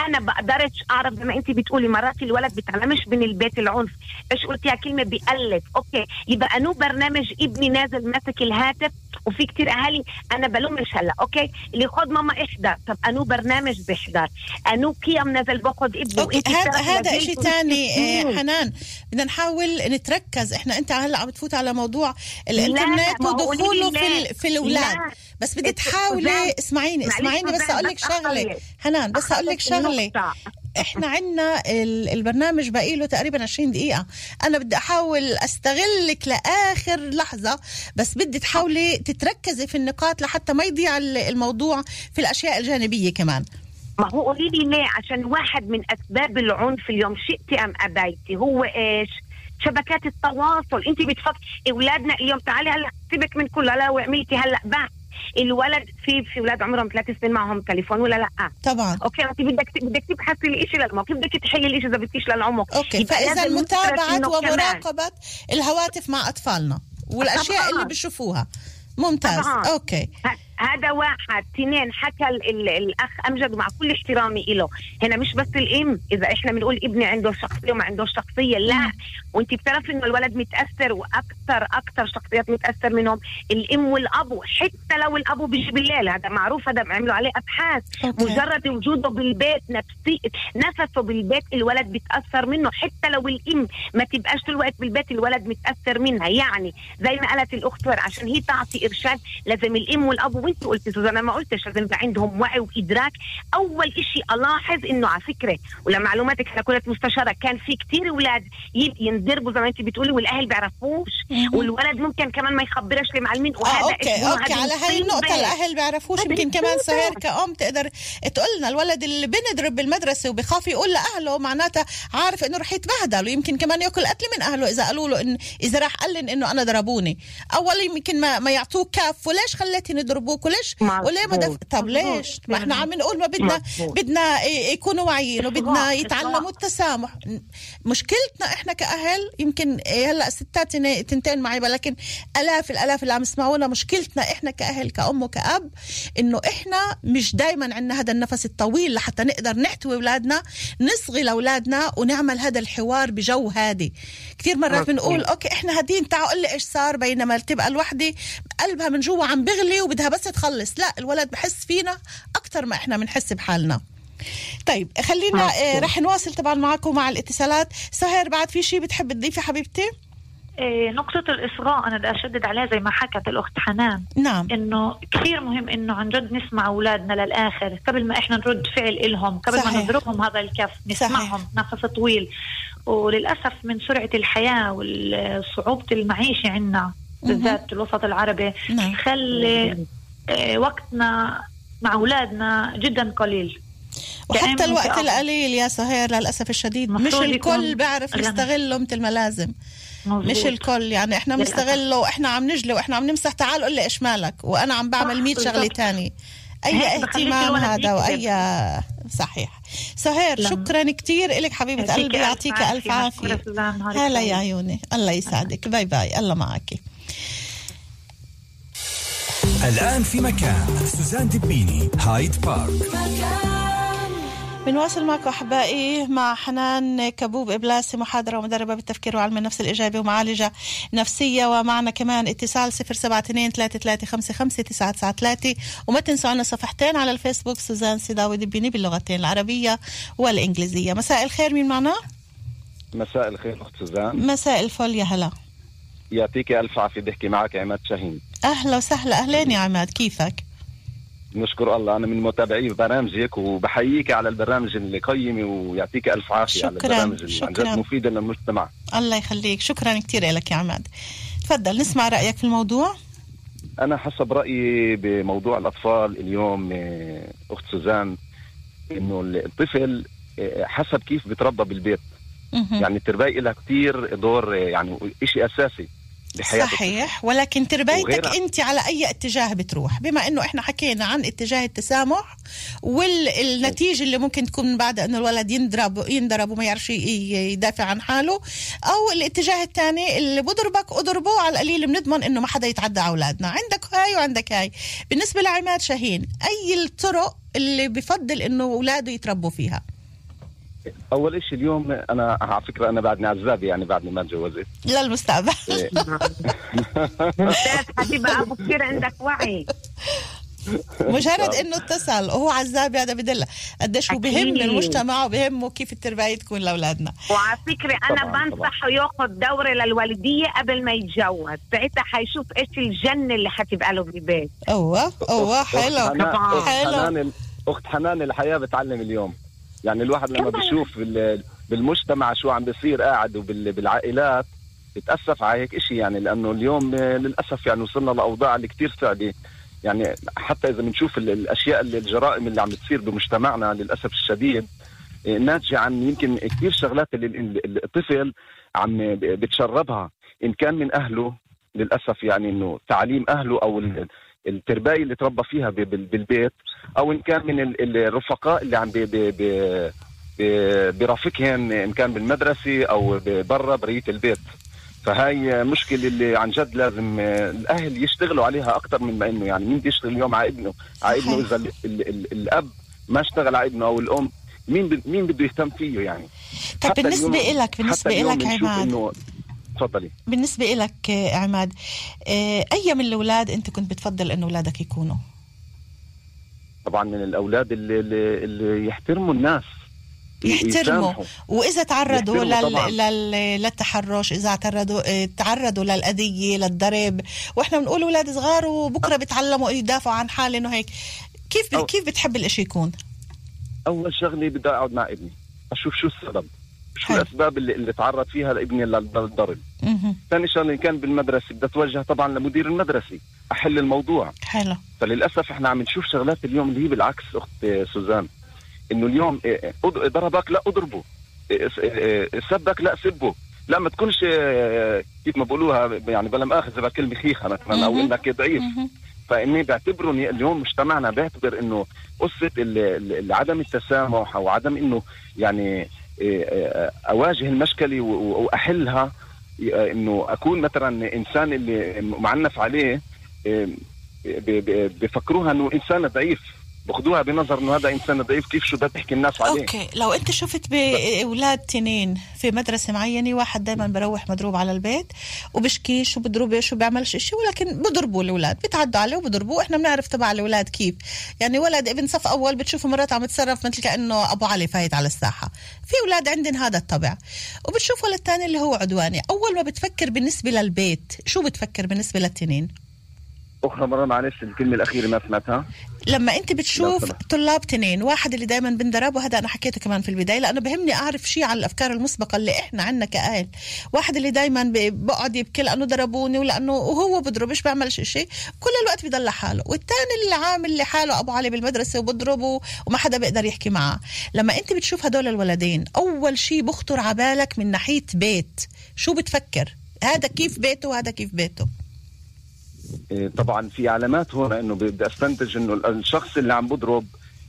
أنا بقدرش أعرف زي ما انت بتقولي مرات الولد بيتعلمش من البيت العنف إيش قلتيها كلمة بيقلد okay. يبقى انو برنامج ابني نازل ماسك الهاتف وفي كتير أهالي أنا بلومش هلا okay اللي خد ماما احضر طب أنو برنامج بيحضر أنو قيم نازل باخد ابنه okay هذا هذا شيء ثاني في حنان بدنا نحاول نتركز إحنا إنت هلا عم تفوت على موضوع لا، الانترنت ودخوله في في الأولاد لا. بس اسمع، تحاولي. اسمعيني اسمعيني بس أقول لك شغلة. حنان بس أقول لك شغلة. إحنا عندنا البرنامج باقي له تقريبا 20 دقيقة. أنا بدي أحاول أستغلك لآخر لحظة بس بدي تحاولي تتركزي في النقاط لحتى ما يضيع ال- الموضوع في الأشياء الجانبية كمان. ما هو قولي لي ليه؟ عشان واحد من أسباب العنف اليوم شئتي أم أبيتي؟ هو إيش؟ شبكات التواصل. انت بتفكر أولادنا اليوم تعالي هلا سيبك من كل هلا وعملتي هلا بحث الولد في في أولاد عمرهم ثلاث سنين معهم تليفون ولا لا؟ طبعا. okay أنت بدك بدك تبحثي الشيء للعمق كيف بدك تحلي الشيء إذا بدكيش للعمق okay فإذا متابعه كمان- ومراقبة الهواتف مع أطفالنا والأشياء طبعاً. اللي بشوفوها. ممتاز. طبعاً. okay. هذا واحد. اثنين حكى ال- ال- الأخ أمجد ومع كل احترامي له هنا مش بس الأم إذا إحنا بنقول ابني عنده شخصية وما عنده شخصية لا. وأنت بتعرفي إنه الولد متأثر وأكثر أكثر شخصيات متأثر منهم. الأم والابو حتى لو الابو بيجي بالليل هذا معروف هذا عملوا عليه أبحاث. أوكي. مجرد وجوده بالبيت نفسي نفسه بالبيت الولد بيتأثر منه. حتى لو الأم ما تبقاش طول الوقت بالبيت الولد متأثر منها. يعني زي ما قالت الأخت ور عشان هي تعطي إرشاد لازم الأم والأب وانت قلتي سوزان أنا ما قلتش لازم يبقى عندهم وعي وإدراك أول شيء ألاحظ إنه على فكرة ولمعلوماتك أنا كنت مستشارة كان في كتير أولاد ينضربوا زي ما انت بتقولي والأهل بيعرفوش والولد ممكن كمان ما يخبرش لمعلمين آه وهذا okay اسمه okay هذه على هاي النقطة مصيبة. الأهل بيعرفوش يمكن كمان. سهير كأم تقدر تقول لنا الولد اللي بنضرب بالمدرسة وبخاف يقول لأهله معناتها عارف إنه رح يتبهدل ويمكن كمان يأكل قتل من أهله إذا قالوا له إن إذا راح قال لن إنه أنا ضربوني أول يمكن ما, ما يعطوه كاف وليش خليتي نضربوك وليش وليه ما دف... طب ليش ما إحنا عم نقول ما بدنا مظبوط. بدنا يكونوا واعيين وبدنا يتعلموا. التسامح مشكلتنا إحنا كأهل يمكن هلأ ستات تن- تنتين معي لكن آلاف الآلاف اللي عم يسمعونا مشكلتنا إحنا كأهل كأم وكأب إنه إحنا مش دايما عندنا هذا النفس الطويل لحتى نقدر نحتوي أولادنا نصغي لأولادنا ونعمل هذا الحوار بجو هادي كثير مرات. بنقول أوكي إحنا هادين تعال قول لي إيش صار بينما تبقى الوحدة قلبها من جوا عم بغلي وبدها بس تخلص لا الولد بحس فينا أكثر ما إحنا بنحس بحالنا. طيب خلينا آه رح نواصل طبعا معكم مع الاتصالات. سهر بعد في شيء بتحب تضيفي حبيبتي؟ إيه، نقطة الإصغاء أنا بدي أشدد عليها زي ما حكت الأخت حنان. نعم. إنه كثير مهم إنه عن جد نسمع أولادنا للآخر. قبل ما إحنا نرد فعل إلهم قبل صحيح. ما نضربهم هذا الكف نسمعهم نفس طويل. وللأسف من سرعة الحياة وصعوبة المعيشة عندنا بالذات الوسط العربي نعم. إيه، وقتنا مع أولادنا جدا قليل وحتى الوقت. القليل يا سهير للأسف الشديد مش الكل بيعرف. يستغله مثل ما لازم مظبوط. مش الكل يعني إحنا. بنستغله وإحنا عم نجلي وإحنا عم نمسح تعال قول لي إيش مالك وأنا عم بعمل صح، 100 شغله. تاني أي اهتمام هذا. وأي صحيح سهير لما- شكرا كثير لك حبيبة قلبي ألف يعطيك عافية. ألف عافية هلا. يا عيوني الله يسعدك bye bye الله معك الآن في مكان سوزان دبيني هايد بارك. بنواصل معكم أحبائي مع حنان كبوب إبلاسي محاضرة ومدربة بالتفكير وعلم النفس الإيجابي ومعالجة نفسية ومعنا كمان اتصال 072 3355 993 وما تنسوا عنا صفحتين على الفيسبوك سوزان سيداوي دبيني باللغتين العربية والإنجليزية. مساء الخير مين معنا؟ مساء الخير أخت سوزان. مساء الفل يا هلا. يعطيك ألف عافية بحكي معك عماد شاهين. أهلا وسهلا أهلين يا عماد كيفك؟ نشكر الله أنا من متابعي برامجك وبحييك على البرنامج القيم ويعطيك ألف عافية على شكراً، البرامج اللي عن جد شكراً. مفيده للمجتمع الله يخليك شكرا كثير لك يا عماد تفضل نسمع رأيك في الموضوع أنا حسب رأيي بموضوع الأطفال اليوم آه، أخت سوزان إنه الطفل آه، حسب كيف بتربى بالبيت. يعني التربيه لها كثير دور آه، يعني شيء أساسي الطفل. صحيح. ولكن تربيتك. أنت على أي اتجاه بتروح؟ بما إنه إحنا حكينا عن اتجاه التسامح والنتيجة اللي ممكن تكون من بعد إنه الولد ينضرب ينضرب وما يعرفش يدافع عن حاله أو الاتجاه الثاني اللي بضربك أضربه على القليل بنضمن إنه ما حدا يتعدى على أولادنا. عندك هاي وعندك هاي. بالنسبة لعماد شاهين أي الطرق اللي بفضل إنه أولاده يتربوا فيها؟ أول شيء اليوم أنا على فكرة أنا بعدني عزابي يعني بعدني ما تجوزت للمستقبل إيه. ممتاز حبيبة أبو كثير عندك وعي. مجرد إنه اتصل وهو عزاب هذا بدل قديش هو بهم. المجتمع وبهمه كيف التربيه تكون لأولادنا. وعلى فكرة أنا طبعاً، بنصحه يأخذ دورة للوالدية قبل ما يتجوز. ساعتها حيشوف إيش الجنة اللي حتبقى له بالبيت. أوه أوه حلو. أخت حنان- أخت حلو. حنان أخت حنان الحياة بتعلم اليوم. يعني الواحد لما كمان. بيشوف بال- بالمجتمع شو عم بيصير قاعد وبالعائلات بتاسف على هيك شيء يعني لأنه اليوم آه، للأسف يعني وصلنا لأوضاع اللي كثير صعبه يعني حتى إذا بنشوف ال- الأشياء اللي الجرائم اللي عم بتصير بمجتمعنا للأسف الشديد آه، ناتجة عن يمكن كثير شغلات اللي ال- ال- الطفل عم بتشربها إن كان من أهله للأسف يعني إنه تعليم أهله أو ال- الترباية اللي تربى فيها بالبيت أو إن كان من ال- الرفقاء اللي عم بي بي بي برافقهم إن كان بالمدرسة أو برا برية البيت. فهاي مشكلة اللي عن جد لازم آه، الأهل يشتغلوا عليها أكثر من ما إنه يعني مين بيشتغل اليوم على ابنه؟ على ابنه. إذا ال ال ال الأب ما اشتغل على ابنه أو الأم مين مين بده يهتم فيه يعني؟ طب حتى اليوم إلك بنشوف عماد. تفضلي بالنسبة لك عماد آه، أي من الأولاد أنت كنت بتفضل إنه أولادك يكونوا؟ طبعا من الأولاد اللي, اللي, اللي يحترموا الناس يحترموا يسامحوا. وإذا تعرضوا لل... لل... للتحرش إذا تعرضوا آه، تعرضوا للأذية للضرب وإحنا بنقول أولاد صغار وبكرة بيتعلموا يدافعوا عن حال إنه هيك كيف أو- كيف بتحب الإشي يكون؟ أول شغلة بدي أقعد مع ابني أشوف شو السبب شو. الأسباب اللي, اللي تعرض فيها لابني لل- للضرب. ثاني شغله كان بالمدرسة بدي أتوجه طبعا لمدير المدرسة أحل الموضوع حلو فللأسف إحنا عم نشوف شغلات اليوم اللي هي بالعكس أخت سوزان إنه اليوم إيه، أض- ضربك لا أضربه إيه، إيه، سبك لا سبه لا ما تكونش إيه، كيف ما بقولوها يعني بلا مؤاخذه بكلمة خيخة مثلا أو. إنك ضعيف. فإني بعتبره إني اليوم مجتمعنا بيعتبر إنه قصة عدم التسامح أو عدم إنه يعني إيه، إيه، أواجه المشكلة و- و- وأحلها إيه، إنه أكون مثلا إنسان اللي معنف عليه إيه، بفكروها إنه إنسان ضعيف. باخذوها بنظر إنه هذا إنسان ضعيف كيف شو بدها تحكي الناس عليه؟ أوكي لو أنت شفت باولاد تنين في مدرسة معينة واحد دائما بروح مضروب على البيت وبشكيش وبضربش وبيعملش إشي ولكن بضربوا الأولاد بتعدوا عليه وبضربوه. إحنا بنعرف تبع الأولاد كيف. يعني ولد ابن صف أول بتشوفه مرات عم يتصرف مثل كأنه أبو علي فايت على الساحة. في أولاد عندهم هذا الطبع. وبتشوف ولد تاني اللي هو عدواني. أول ما بتفكر بالنسبة للبيت شو بتفكر بالنسبة للتنين؟ أخرى مرة معلش الكلمة الأخيرة ما سمعتها. لما أنت بتشوف. طلاب تنين واحد اللي دائما بنضرب وهذا أنا حكيته كمان في البداية لأنه بهمني أعرف شيء عن الأفكار المسبقة اللي إحنا عندنا كأهل. واحد اللي دائما بقعد يبكي لأنه ضربوني ولأنه وهو بضربش بيعملش شيء كل الوقت بيضل لحاله. والثاني اللي عامل لحاله أبو علي بالمدرسة وبضربه وما حدا بيقدر يحكي معه. لما أنت بتشوف هدول الولدين أول شيء بخطر على بالك من ناحية بيت. شو بتفكر؟ هذا كيف بيته وهذا كيف بيته؟ طبعا في علامات هون إنه بدي أستنتج إنه الشخص اللي عم بضرب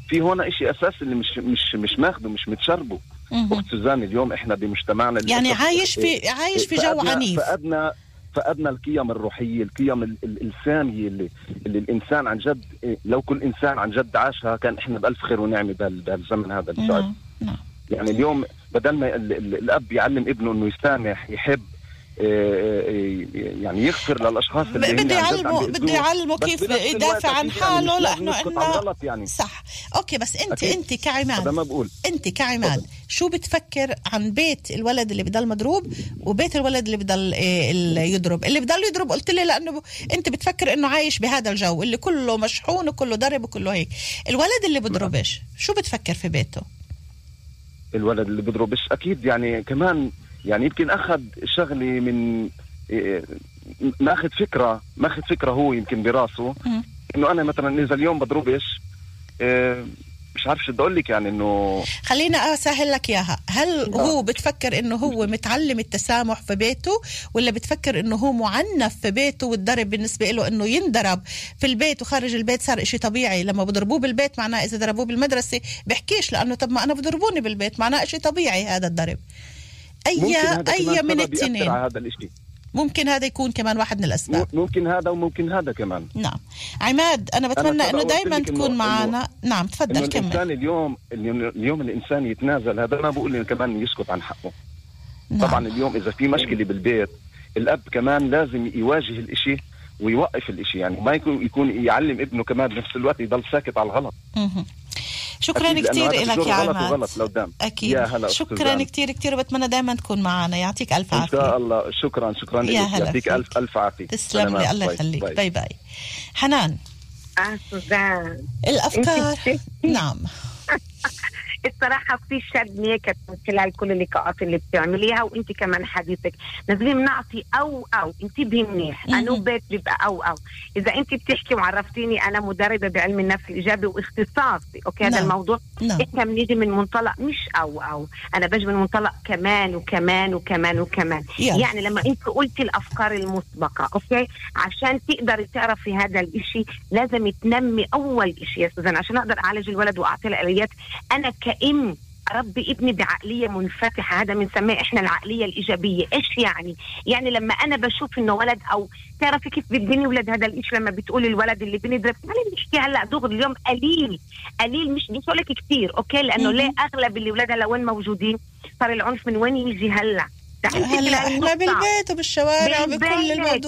في هون شيء اساسي اللي مش مش مش ماخده مش متشربه. أخت سوزان اليوم إحنا بمجتمعنا يعني عايش في إيه، عايش في جو عنيف. فقدنا فقدنا القيم الروحية القيم ال- ال- الساميه اللي اللي الإنسان عن جد إيه، لو كل إنسان عن جد عاشها كان إحنا بألف خير ونعمة بهال- بهالزمن هذا. نعم نعم. يعني اليوم بدل ما ال- ال- الأب يعلم ابنه إنه يسامح يحب إيه، إيه، يعني يغفر للأشخاص اللي عم يعلمه. بده يعلمه كيف يدافع عن يعني حاله لأنه إنه الغلط يعني. صح. أوكي بس انت أكيد. أنت هذا كعماد ما بقول. أنت كعماد شو بتفكر عن بيت الولد اللي بضل مضروب وبيت الولد اللي بضل اللي يضرب؟ اللي بضل يضرب قلت لي لأنه أنت بتفكر إنه عايش بهذا الجو اللي كله مشحون وكله ضرب وكله هيك. الولد اللي بضربش شو بتفكر في بيته؟ الولد اللي بيضربش أكيد يعني كمان يعني يمكن أخذ شغله من إيه، ماخذ فكرة ماخذ فكرة هو يمكن براسه. إنه أنا مثلا إذا اليوم بضربش إيه، مش عارف شو بدي أقول لك يعني إنه خلينا أسهل لك إياها. هل هو بتفكر إنه هو متعلم التسامح في بيته ولا بتفكر إنه هو معنف في بيته والضرب بالنسبة له إنه ينضرب في البيت وخارج البيت صار إشي طبيعي؟ لما بضربوه بالبيت معناه إذا ضربوه بالمدرسة بحكيش لأنه طب ما أنا بضربوني بالبيت معناه إشي طبيعي هذا الضرب. أي أي من التنين. هذا الإشي. ممكن هذا يكون كمان واحد من الأسباب. ممكن هذا وممكن هذا كمان. نعم. عماد أنا بتمنى أنا إنه دائما تكون معنا. نعم إنه تفضل كمل. الإنسان اليوم اليوم اليوم الإنسان يتنازل هذا ما بقول إنه كمان يسكت عن حقه. نعم. طبعا اليوم إذا في مشكلة بالبيت الأب كمان لازم يواجه الإشي ويوقف الإشي. يعني ما يكون يكون يعلم ابنه كمان بنفس الوقت يضل ساكت على الغلط. شكرا كثير لك يا غلط عماد. لقدام أكيد. يا هلا شكرا. كثير كثير وبتمنى دائما تكون معنا. يعطيك ألف إن عافية. شاء الله. شكرا شكرا يا لك. هلا يعطيك. الف ألف عافية. تسلم. لي. الله باي. يخليك. باي. باي باي. حنان. آه سوزان الأفكار. نعم. الصراحة في شدني كانت من خلال كل اللقاءات اللي بتعمليها وانت كمان حديثك. لازم نعطي أو أو انتبهي منيح. أنا بيت بيبقى أو أو. إذا انت بتحكي وعرفتيني أنا مدربة بعلم النفس الإيجابي واختصاصي okay؟ هذا نعم. الموضوع. نعم. إحنا بنيجي من منطلق مش أو أو. أنا بجي من منطلق كمان وكمان وكمان وكمان. يلا. يعني لما انت قلتي الأفكار المسبقة okay؟ عشان تقدري تعرفي هذا الإشي لازم تنمي أول إشي يا سوزان. عشان أقدر أعالج الولد وأعطي له اليات أنا كأم اربي ابني بعقلية منفتحة هذا بنسميه إحنا العقلية الإيجابية. إيش يعني؟ يعني لما أنا بشوف إنه ولد أو تعرفي كيف بتبني ولد هذا الإشي لما بتقولي الولد اللي بنضرب خلينا نحكي هلأ؟ دغري اليوم قليل قليل مش مش لك كثير أوكي؟ لأنه. ليه أغلب اللي ولاد هلا وين موجودين؟ صار العنف من وين يجي هلأ؟ هلأ إحنا. بالبيت وبالشوارع وبكل بالبيت.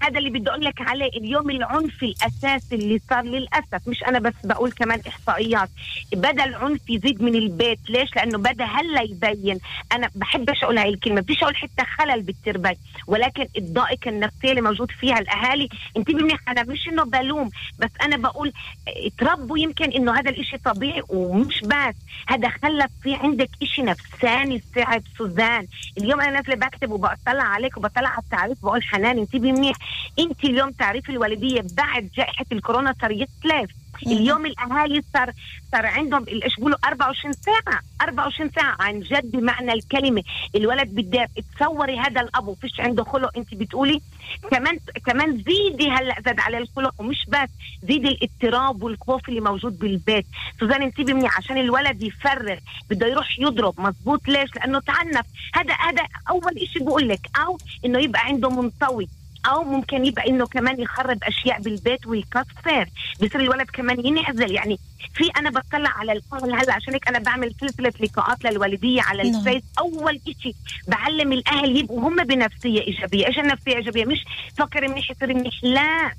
هذا انت اللي بدي أقول لك عليه اليوم العنف الأساسي اللي صار للأسف مش أنا بس بقول كمان إحصائيات بدا العنف يزيد من البيت ليش؟ لأنه بدأ هلأ يبين. أنا بحبش أقول هاي الكلمة بديش أقول حتى خلل بالتربيه ولكن الضائقة النفسية اللي موجود فيها الأهالي انتبهي منيح أنا مش إنه بلوم بس أنا بقول اتربوا يمكن إنه هذا الإشي طبيعي ومش بس. هذا خلى في عندك إشي نفساني صعب سوزان. اليوم أنا نازلة بكتب وبطلع عليك وبطلع على التعريف بقول حنان انتبهي منيح. انت اليوم تعريف الوالدية بعد جائحة الكورونا صار يختلف اليوم الأهالي صار صار عندهم إيش بيقولوا 24 ساعة. 24 ساعة عن جد بمعنى الكلمة. الولد بده تصوري هذا الأب وفيش عنده خلق. انت بتقولي كمان كمان زيدي هلأ زاد على الخلق. ومش بس زيدي الاضطراب والخوف اللي موجود بالبيت. سوزان انتبهي مني عشان الولد يفرغ. بده يروح يضرب. مزبوط ليش؟ لأنه تعنف. هذا هذا أول شيء بقول لك. أو إنه يبقى عنده منطوي. أو ممكن يبقى إنه كمان يخرب أشياء بالبيت ويكسر بصير الولد كمان ينعزل. يعني في أنا بطلع على القهوة هلا عشان هيك أنا بعمل سلسلة لقاءات للوالدية على نعم. الفيس. أول شيء بعلم الأهل يبقوا هم بنفسية إيجابية. إيش النفسية ايجابيه مش فكر منيح يصير منيح. لا.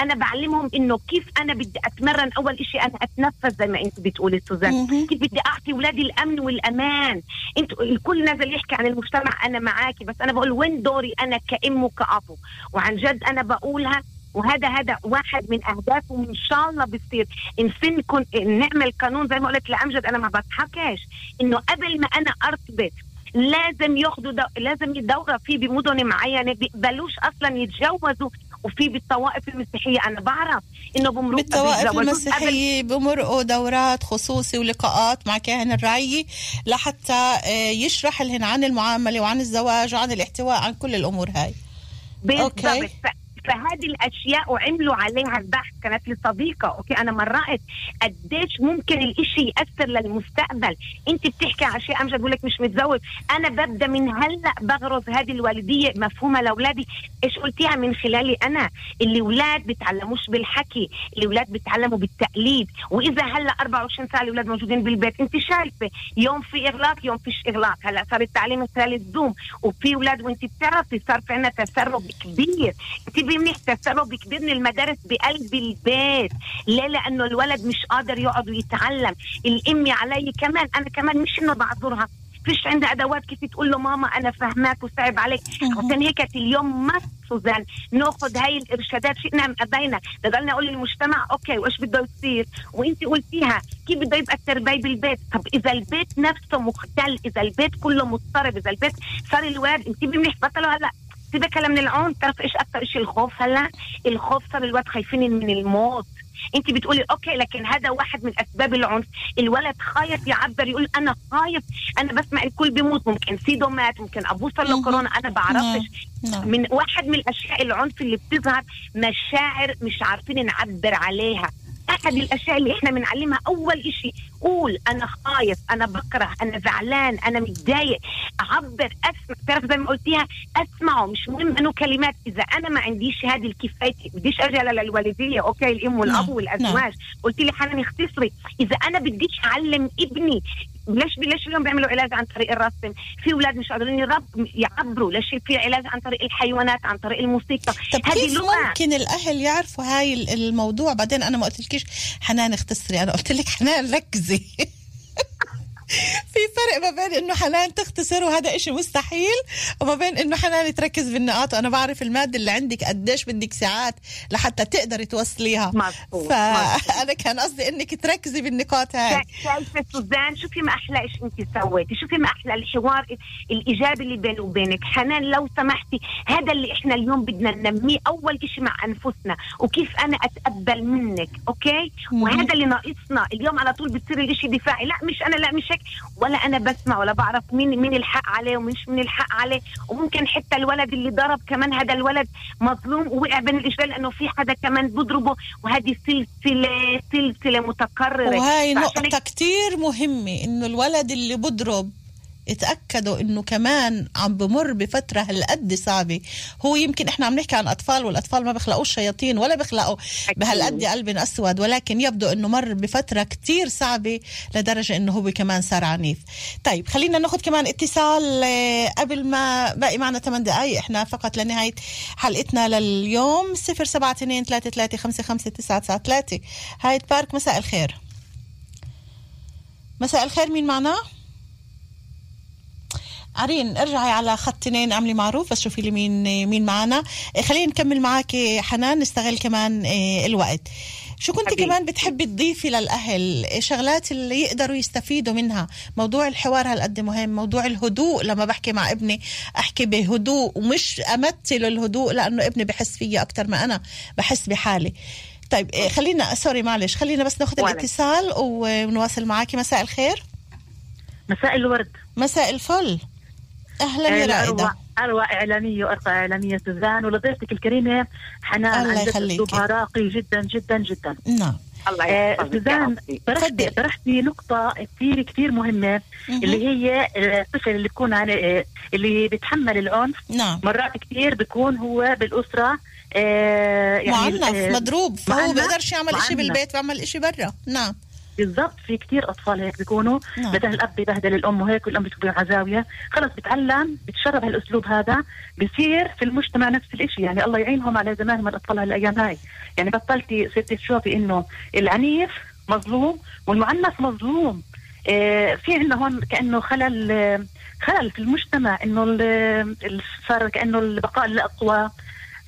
أنا بعلمهم إنه كيف أنا بدي أتمرن أول شيء أنا أتنفس زي ما أنت بتقولي سوزان. كيف بدي أعطي اولادي الأمن والأمان. أنت الكل نازل يحكي عن المجتمع أنا معاكي بس أنا بقول وين دوري أنا كأم وكأبو وعن جد أنا بقولها وهذا هذا واحد من اهدافه وان شاء الله بصير إن فين كن نعمل قانون زي ما قلت لامجد أنا ما بضحكش. إنه قبل ما أنا أرتبط لازم ياخذوا دو... لازم يدوروا في بمدن معينة بيقبلوش أصلا يتجوزوا وفي بالطوائف المسيحية. أنا بعرف إنه بمرقوا بالطوائف المسيحية بمرقوا دورات خصوصي ولقاءات مع كاهن الرعية لحتى آه، يشرح لهن عن المعاملة وعن الزواج وعن الاحتواء عن كل الأمور هاي. بالضبط. فهذه الأشياء وعملوا عليها البحث. كانت لي صديقه أوكي؟ أنا مرقت قديش ممكن الإشي يأثر للمستقبل. أنت بتحكي عن شيء امجد بقول لك مش متزوج. أنا ببدأ من هلأ بغرز هذه الوالدية مفهومة لأولادي. إيش قلتيها من خلالي أنا؟ الاولاد بيتعلموش بالحكي الاولاد بيتعلموا بالتقليد. وإذا هلأ 24 ساعة الأولاد موجودين بالبيت. أنت شايفة يوم في إغلاق يوم فيش إغلاق. هلأ صار التعليم خلال ال Zoom. وفي أولاد وأنت بتعرفي صار في عندنا تسرب كبير. أنت تسرب كبير من المدارس بقلب البيت ليه لأنه الولد مش قادر يقعد ويتعلم. الأمي علي كمان أنا كمان مش إنه بعذرها. فيش عندها أدوات كيف تقول له ماما أنا فهماك وصعب عليك. عشان هيك اليوم ما سوزان ناخذ هاي الإرشادات. شئنا ام أبينا. بضلنا أقول للمجتمع okay وإيش بده يصير؟ وإنت قلتيها كيف بده يبقى التربية بالبيت؟ طب إذا البيت نفسه مختل إذا البيت كله مضطرب إذا البيت صار الواد انت منيح بطلوا هلأ. سيبك هلا من العنف بتعرف إيش أكثر شيء الخوف؟ هلا الخوف صار الواد خايفين من الموت. انت بتقولي okay لكن هذا واحد من أسباب العنف. الولد خايف يعبر يقول أنا خايف أنا بسمع الكل بيموت ممكن سيدو مات ممكن أبوه صار له كورونا أنا بعرفش. نعم. من واحد من الأشياء العنف اللي بتظهر مشاعر مش عارفين نعبر عليها. أحد الأشياء اللي إحنا بنعلمها أول إشي قول أنا خايف أنا بكره أنا زعلان أنا متضايق أعبر أسمع. تعرف زي ما قلتيها أسمعه مش مهم أنه كلمات. إذا أنا ما عنديش هذه الكفاية بديش أجي على الوالديه أوكي الأم والأب نعم، والأزواج. قلت لي حنان اختصري. إذا أنا بديش أعلم ابني ليش ليش اليوم بيعملوا علاج عن طريق الرسم؟ في أولاد مش قادرين يعبروا ليش في علاج عن طريق الحيوانات عن طريق الموسيقى؟ طب هذه كيف لغة. ممكن الأهل يعرفوا هاي ال- الموضوع؟ بعدين أنا ما قلتلكيش حنان اختصري أنا قلت لك حنان ركزي. فرق ما بين إنه حنان تختصر وهذا إشي مستحيل وما بين إنه حنان تركز بالنقاط وأنا بعرف المادة اللي عندك قديش بدك ساعات لحتى تقدري توصليها. فأنا كان قصدي إنك تركزي بالنقاط هاي. شا- شايفة سوزان شوفي ما أحلى إيش أنت سويتي؟ شوفي ما أحلى الحوار الإيجابي اللي بيني وبينك؟ حنان لو سمحتي هذا اللي إحنا اليوم بدنا ننميه أول شيء مع أنفسنا وكيف أنا أتقبل منك أوكي؟ وهذا اللي ناقصنا. اليوم على طول بتصير الإشي دفاعي. لا مش أنا لا مش هيك. ولا أنا بسمع ولا بعرف مين مين الحق عليه ومش من الحق عليه. وممكن حتى الولد اللي ضرب كمان هذا الولد مظلوم ووقع بين الاجبال لأنه في حدا كمان بضربه وهذه سلسله سلسلة متكررة. فعشان نقطة كتير مهمة إنه الولد اللي بضرب اتأكدوا إنه كمان عم بمر بفترة هالقد صعبة. هو يمكن إحنا عم نحكي عن أطفال والأطفال ما بيخلقوش شياطين ولا بيخلقوا بهالقد قلب أسود ولكن يبدو إنه مر بفترة كتير صعبة لدرجة إنه هو كمان صار عنيف. طيب خلينا ناخد كمان اتصال آه، قبل ما باقي معنا 8 دقايق إحنا فقط لنهاية حلقتنا لليوم 072 33 55 993 هاي بارك مساء الخير. مساء الخير مين معنا؟ عرين ارجعي على خط اثنين اعملي معروف بس شوفي لي مين مين معنا إيه، خلينا نكمل معك حنان نستغل كمان إيه، الوقت. شو كنت حبيبي. كمان بتحبي تضيفي للأهل؟ إيه، شغلات اللي يقدروا يستفيدوا منها. موضوع الحوار هالقد مهم موضوع الهدوء. لما بحكي مع ابني أحكي بهدوء ومش أمثل الهدوء لأنه ابني بحس فيي أكتر ما أنا بحس بحالي. طيب إيه، خلينا سوري معلش خلينا بس ناخذ. الاتصال ونواصل معاكي. مساء الخير. مساء الورد. مساء الفل. أهلا يا رائدة. أروع أروع إعلامية وأرقى إعلامية سوزان ولضيفتك الكريمة حنان الله. أسلوبها راقي جدا جدا جدا. نعم. الله آه، سوزان. طرحتي طرحتي نقطة كثير كثير مهمة اللي هي آه، الطفل اللي بيكون على آه، اللي بيتحمل العنف. نعم. مرات كثير بيكون هو بالأسرة آه، يعني معنف آه، مضروب فهو بيقدرش يعمل إشي معنف. بالبيت بيعمل إشي برا. نعم. بالضبط في كثير أطفال هيك بيكونوا. نعم. مثلا الأب ببهدل الأم وهيك والأم بتكون على زاويه خلص بتعلم بتشرب هالأسلوب هذا بصير في المجتمع نفس الشيء يعني الله يعينهم على زمانهم الأطفال هالأيام هاي. يعني بطلتي صرتي تشوفي إنه العنيف مظلوم والمعنف مظلوم. آه في عندنا هون كأنه خلل آه، خلل في المجتمع إنه ال- ال- صار كأنه البقاء الأقوى.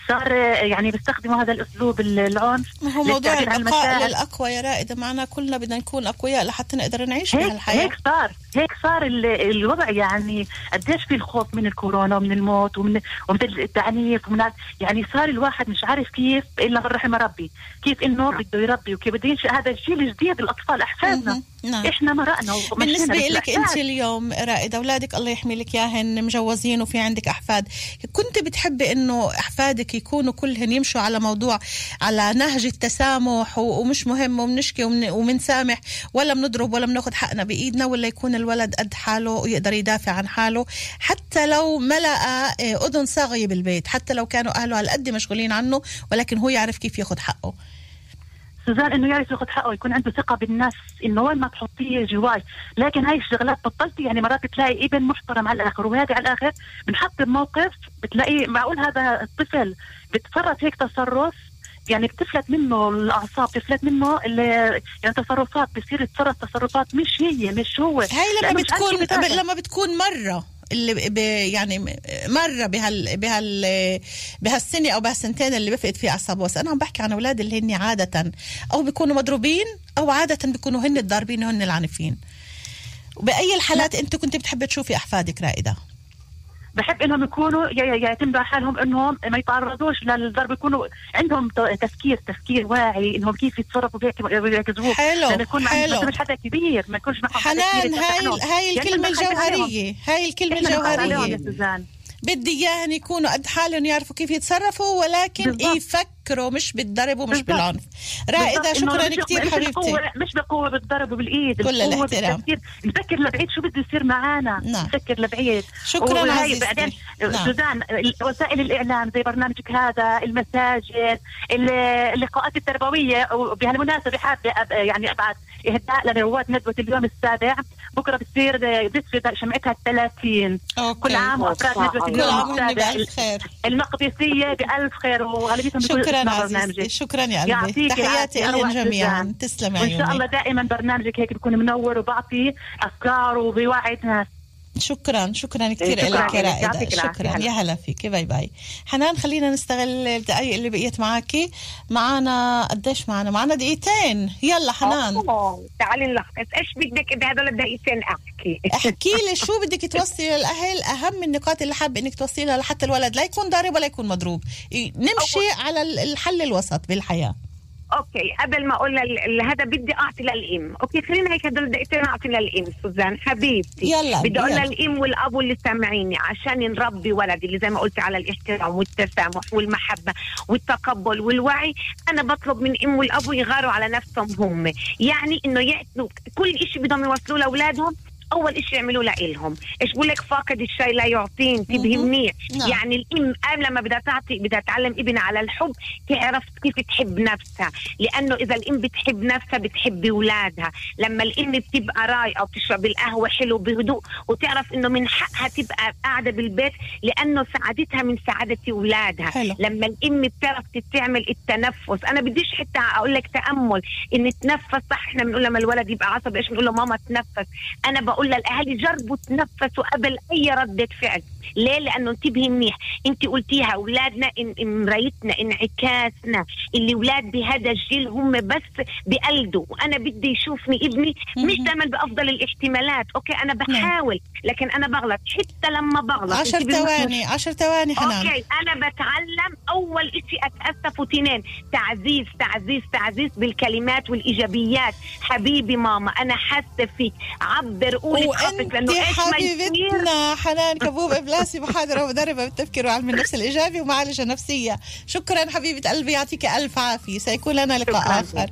صار يعني بيستخدموا هذا الأسلوب ال- العنف ما هو موضوع البقاء. للأقوى يا رائدة معنا كلنا بدنا نكون أقوياء لحتى نقدر نعيش هيك بهالحياة هيك صار هيك صار ال- الوضع يعني قديش في الخوف من الكورونا ومن الموت ومن ومن التعنيف ومن يعني صار الواحد مش عارف كيف إلا من رحم ربي كيف إنه بده يربي وكيف بده ينشئ. هذا الجيل الجديد الأطفال أحفادنا. نعم. إحنا مرقنا بالنسبة لك. أنت اليوم رائدة أولادك الله يحمي لك ياهن مجوزين وفي عندك أحفاد. كنت بتحبي أنه أحفادك يكونوا كلهن يمشوا على موضوع على نهج التسامح ومش مهم وبنشكي ومنسامح ولا بنضرب ولا بناخد حقنا بإيدنا ولا يكون الولد قد حاله ويقدر يدافع عن حاله حتى لو ملأ آه، أذن صاغية بالبيت حتى لو كانوا أهله على قد مشغولين عنه ولكن هو يعرف كيف ياخد حقه. سوزان إنه يعرف ياخذ حقه يكون عنده ثقة بالنفس إنه وين ما تحطيه جواي لكن هاي الشغلات بطلتي يعني مرات بتلاقي ابن محترم على الآخر وهادي على الآخر بنحط بموقف بتلاقي معقول هذا الطفل بتصرف هيك تصرف يعني بتفلت منه الأعصاب بتفلت منه يعني تصرفات بصير يتصرف تصرفات مش هي مش هو. هاي لما بتكون. لما بتكون مرة اللي ب يعني مرة بهال بهال بهالسنة أو بهالسنتين اللي بفقد فيه اعصابه بس أنا عم بحكي عن أولاد اللي هن عادة أو بيكونوا مضروبين أو عادة بيكونوا هن الضاربين وهن العنيفين وبأي الحالات انت كنت بتحبي تشوفي أحفادك رائدة؟ بحب إنهم يكونوا يعتمدوا على حالهم إنهم ما يتعرضوش للضرب يكونوا عندهم تفكير تفكير واعي إنهم كيف يتصرفوا بيعكسوه حلو، لما يكون حلو. مش حدا كبير ما يكونش معهم حنان هاي. هاي يعني الكلمة عليهم. الجوهرية هاي الكلمة الجوهرية بدي إياهم يكونوا قد حالهم يعرفوا كيف يتصرفوا ولكن بالضبط. يفكروا مش بالضرب ومش بالضبط. بالعنف رائدة شكرا كثير مش حبيبتي مش بقوة بالضرب وبالإيد كل الاحترام. نفكر لبعيد شو بده يصير معانا نعم. نفكر لبعيد شكراً عزيزتي. بعدين نعم. سوزان وسائل الإعلام زي برنامجك هذا المساجد ال- اللقاءات التربوية وبهالمناسبة حابة أب- يعني أبعث إهداء لرواد ندوة اليوم السابع. بكرة بتصير بتصير شمعتها الثلاثين. كل عام وأفراد ندوة كل اليوم السابع. بألف خير. المقدسية بألف خير وغالبيتهم شكرا برنامجك. شكرا يا قلبي. يعطيك تحياتي العافية، لهم جميعا. سوزان. تسلمي وإن شاء الله عيوني دائما برنامجك هيك بيكون منور وبعطي أفكار وبيوعي ناس شكرا شكرا كثير شكراً لك يا. رائدة. شكرا. يا هلا فيك. bye bye. حنان خلينا نستغل الدقائق اللي بقيت معاكي معنا قديش معنا معنا دقيقتين. يلا حنان. أوه، تعالي نلخص إيش بدك؟ بهذول الدقيقتين أحكي. احكي لي شو بدك توصلي للأهل. أهم النقاط اللي حابة إنك توصليها لحتى الولد. لا يكون ضارب ولا يكون مضروب. نمشي على ال- الحل الوسط بالحياة. okay قبل ما أقول هذا بدي أعطي للإم. okay خلينا هيك هدول دقيقتين أعطي للإم سوزان. حبيبتي يلا، بدي أقول. للإم والأب واللي سامعيني عشان نربي ولدي اللي زي ما قلت على الاحترام والتسامح والمحبة والتقبل والوعي. أنا بطلب من الام والأب يغاروا على نفسهم هم. يعني إنه يعطوا كل شيء بدهم يوصلوه لأولادهم أول شيء يعملوه لإلهم. إيش بقول لك؟ فاقد الشيء لا يعطيه انتبهي منيح نعم. يعني الام قبل لما بدها تعطي بدها تعلم ابنها على الحب تعرف كيف تحب نفسها. لأنه إذا الإم بتحب نفسها بتحب اولادها لما الإم بتبقى رايقة وبتشرب القهوة حلو بهدوء وتعرف إنه من حقها تبقى قاعدة بالبيت لأنه سعادتها من سعادة اولادها حلو. لما الإم بتعرف تعمل التنفس أنا بديش حتى أقول لك تأمل إن تنفس صح إحنا بنقول لما الولد يبقى عصبي إيش بنقول له؟ ماما تنفس. أنا بقول للاهالي جربوا تنفسوا قبل أي ردة فعل. ليه؟ لأنه انتبهي منيح. انت قلتيها أولادنا مرايتنا انعكاسنا الأولاد بهذا الجيل هم بس بقلدوا وأنا بدي يشوفني ابني مش دائما بأفضل الاحتمالات. okay أنا بحاول لكن أنا بغلط. حتى لما بغلط. عشر. ثواني عشر ثواني حنان. okay أنا بتعلم أول شيء أتأسف وتنين. تعزيز تعزيز تعزيز بالكلمات والإيجابيات. حبيبي ماما أنا حاسة فيك. عبر قولي وانت حبيبتنا حنان كبوب سلاسي محاضرة ومدربة بالتفكير وعلم النفس الايجابي ومعالجة نفسية. شكرا حبيبة قلبي يعطيك ألف عافية. سيكون لنا لقاء شكراً. آخر.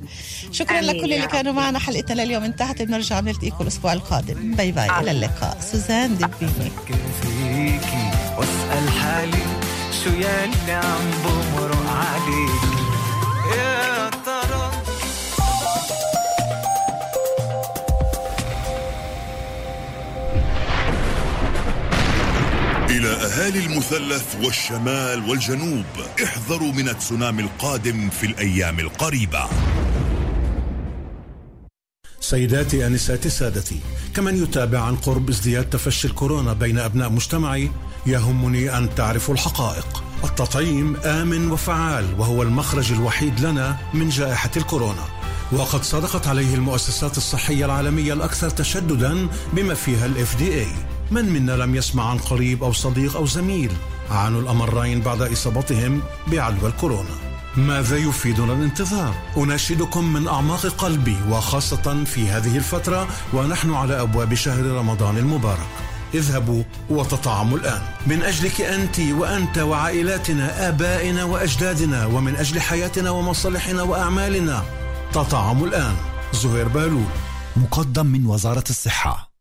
شكرا لكل اللي كانوا. معنا. حلقتنا لليوم انتهت. بنرجع بنلتقيكم الأسبوع القادم. bye bye. إلى اللقاء. سوزان دبيني فيكي واسأل حالي شو ياللي عم بمرق عليك؟ إلى أهالي المثلث والشمال والجنوب. احذروا من التسونامي القادم في الأيام القريبة. سيداتي أنساتي سادتي كمن يتابع عن قرب ازدياد تفشي الكورونا بين أبناء مجتمعي يهمني أن تعرفوا الحقائق. التطعيم آمن وفعال وهو المخرج الوحيد لنا من جائحة الكورونا. وقد صدقت عليه المؤسسات الصحية العالمية الأكثر تشددا بما فيها دي اي من منا لم يسمع عن قريب أو صديق أو زميل عانوا الأمرين بعد إصابتهم بعدوى الكورونا ماذا يفيدنا الانتظار؟ أناشدكم من أعماق قلبي وخاصة في هذه الفترة ونحن على أبواب شهر رمضان المبارك. اذهبوا وتطعموا الآن من أجلك أنت وأنت وعائلاتنا آبائنا وأجدادنا ومن أجل حياتنا ومصالحنا وأعمالنا. تطعموا الآن. زهير بالول مقدم من وزارة الصحة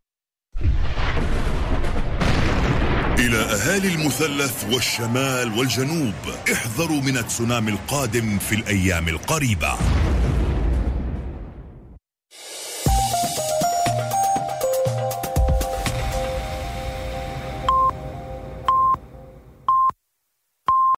إلى أهالي المثلث والشمال والجنوب. احذروا من التسونامي القادم في الأيام القريبة.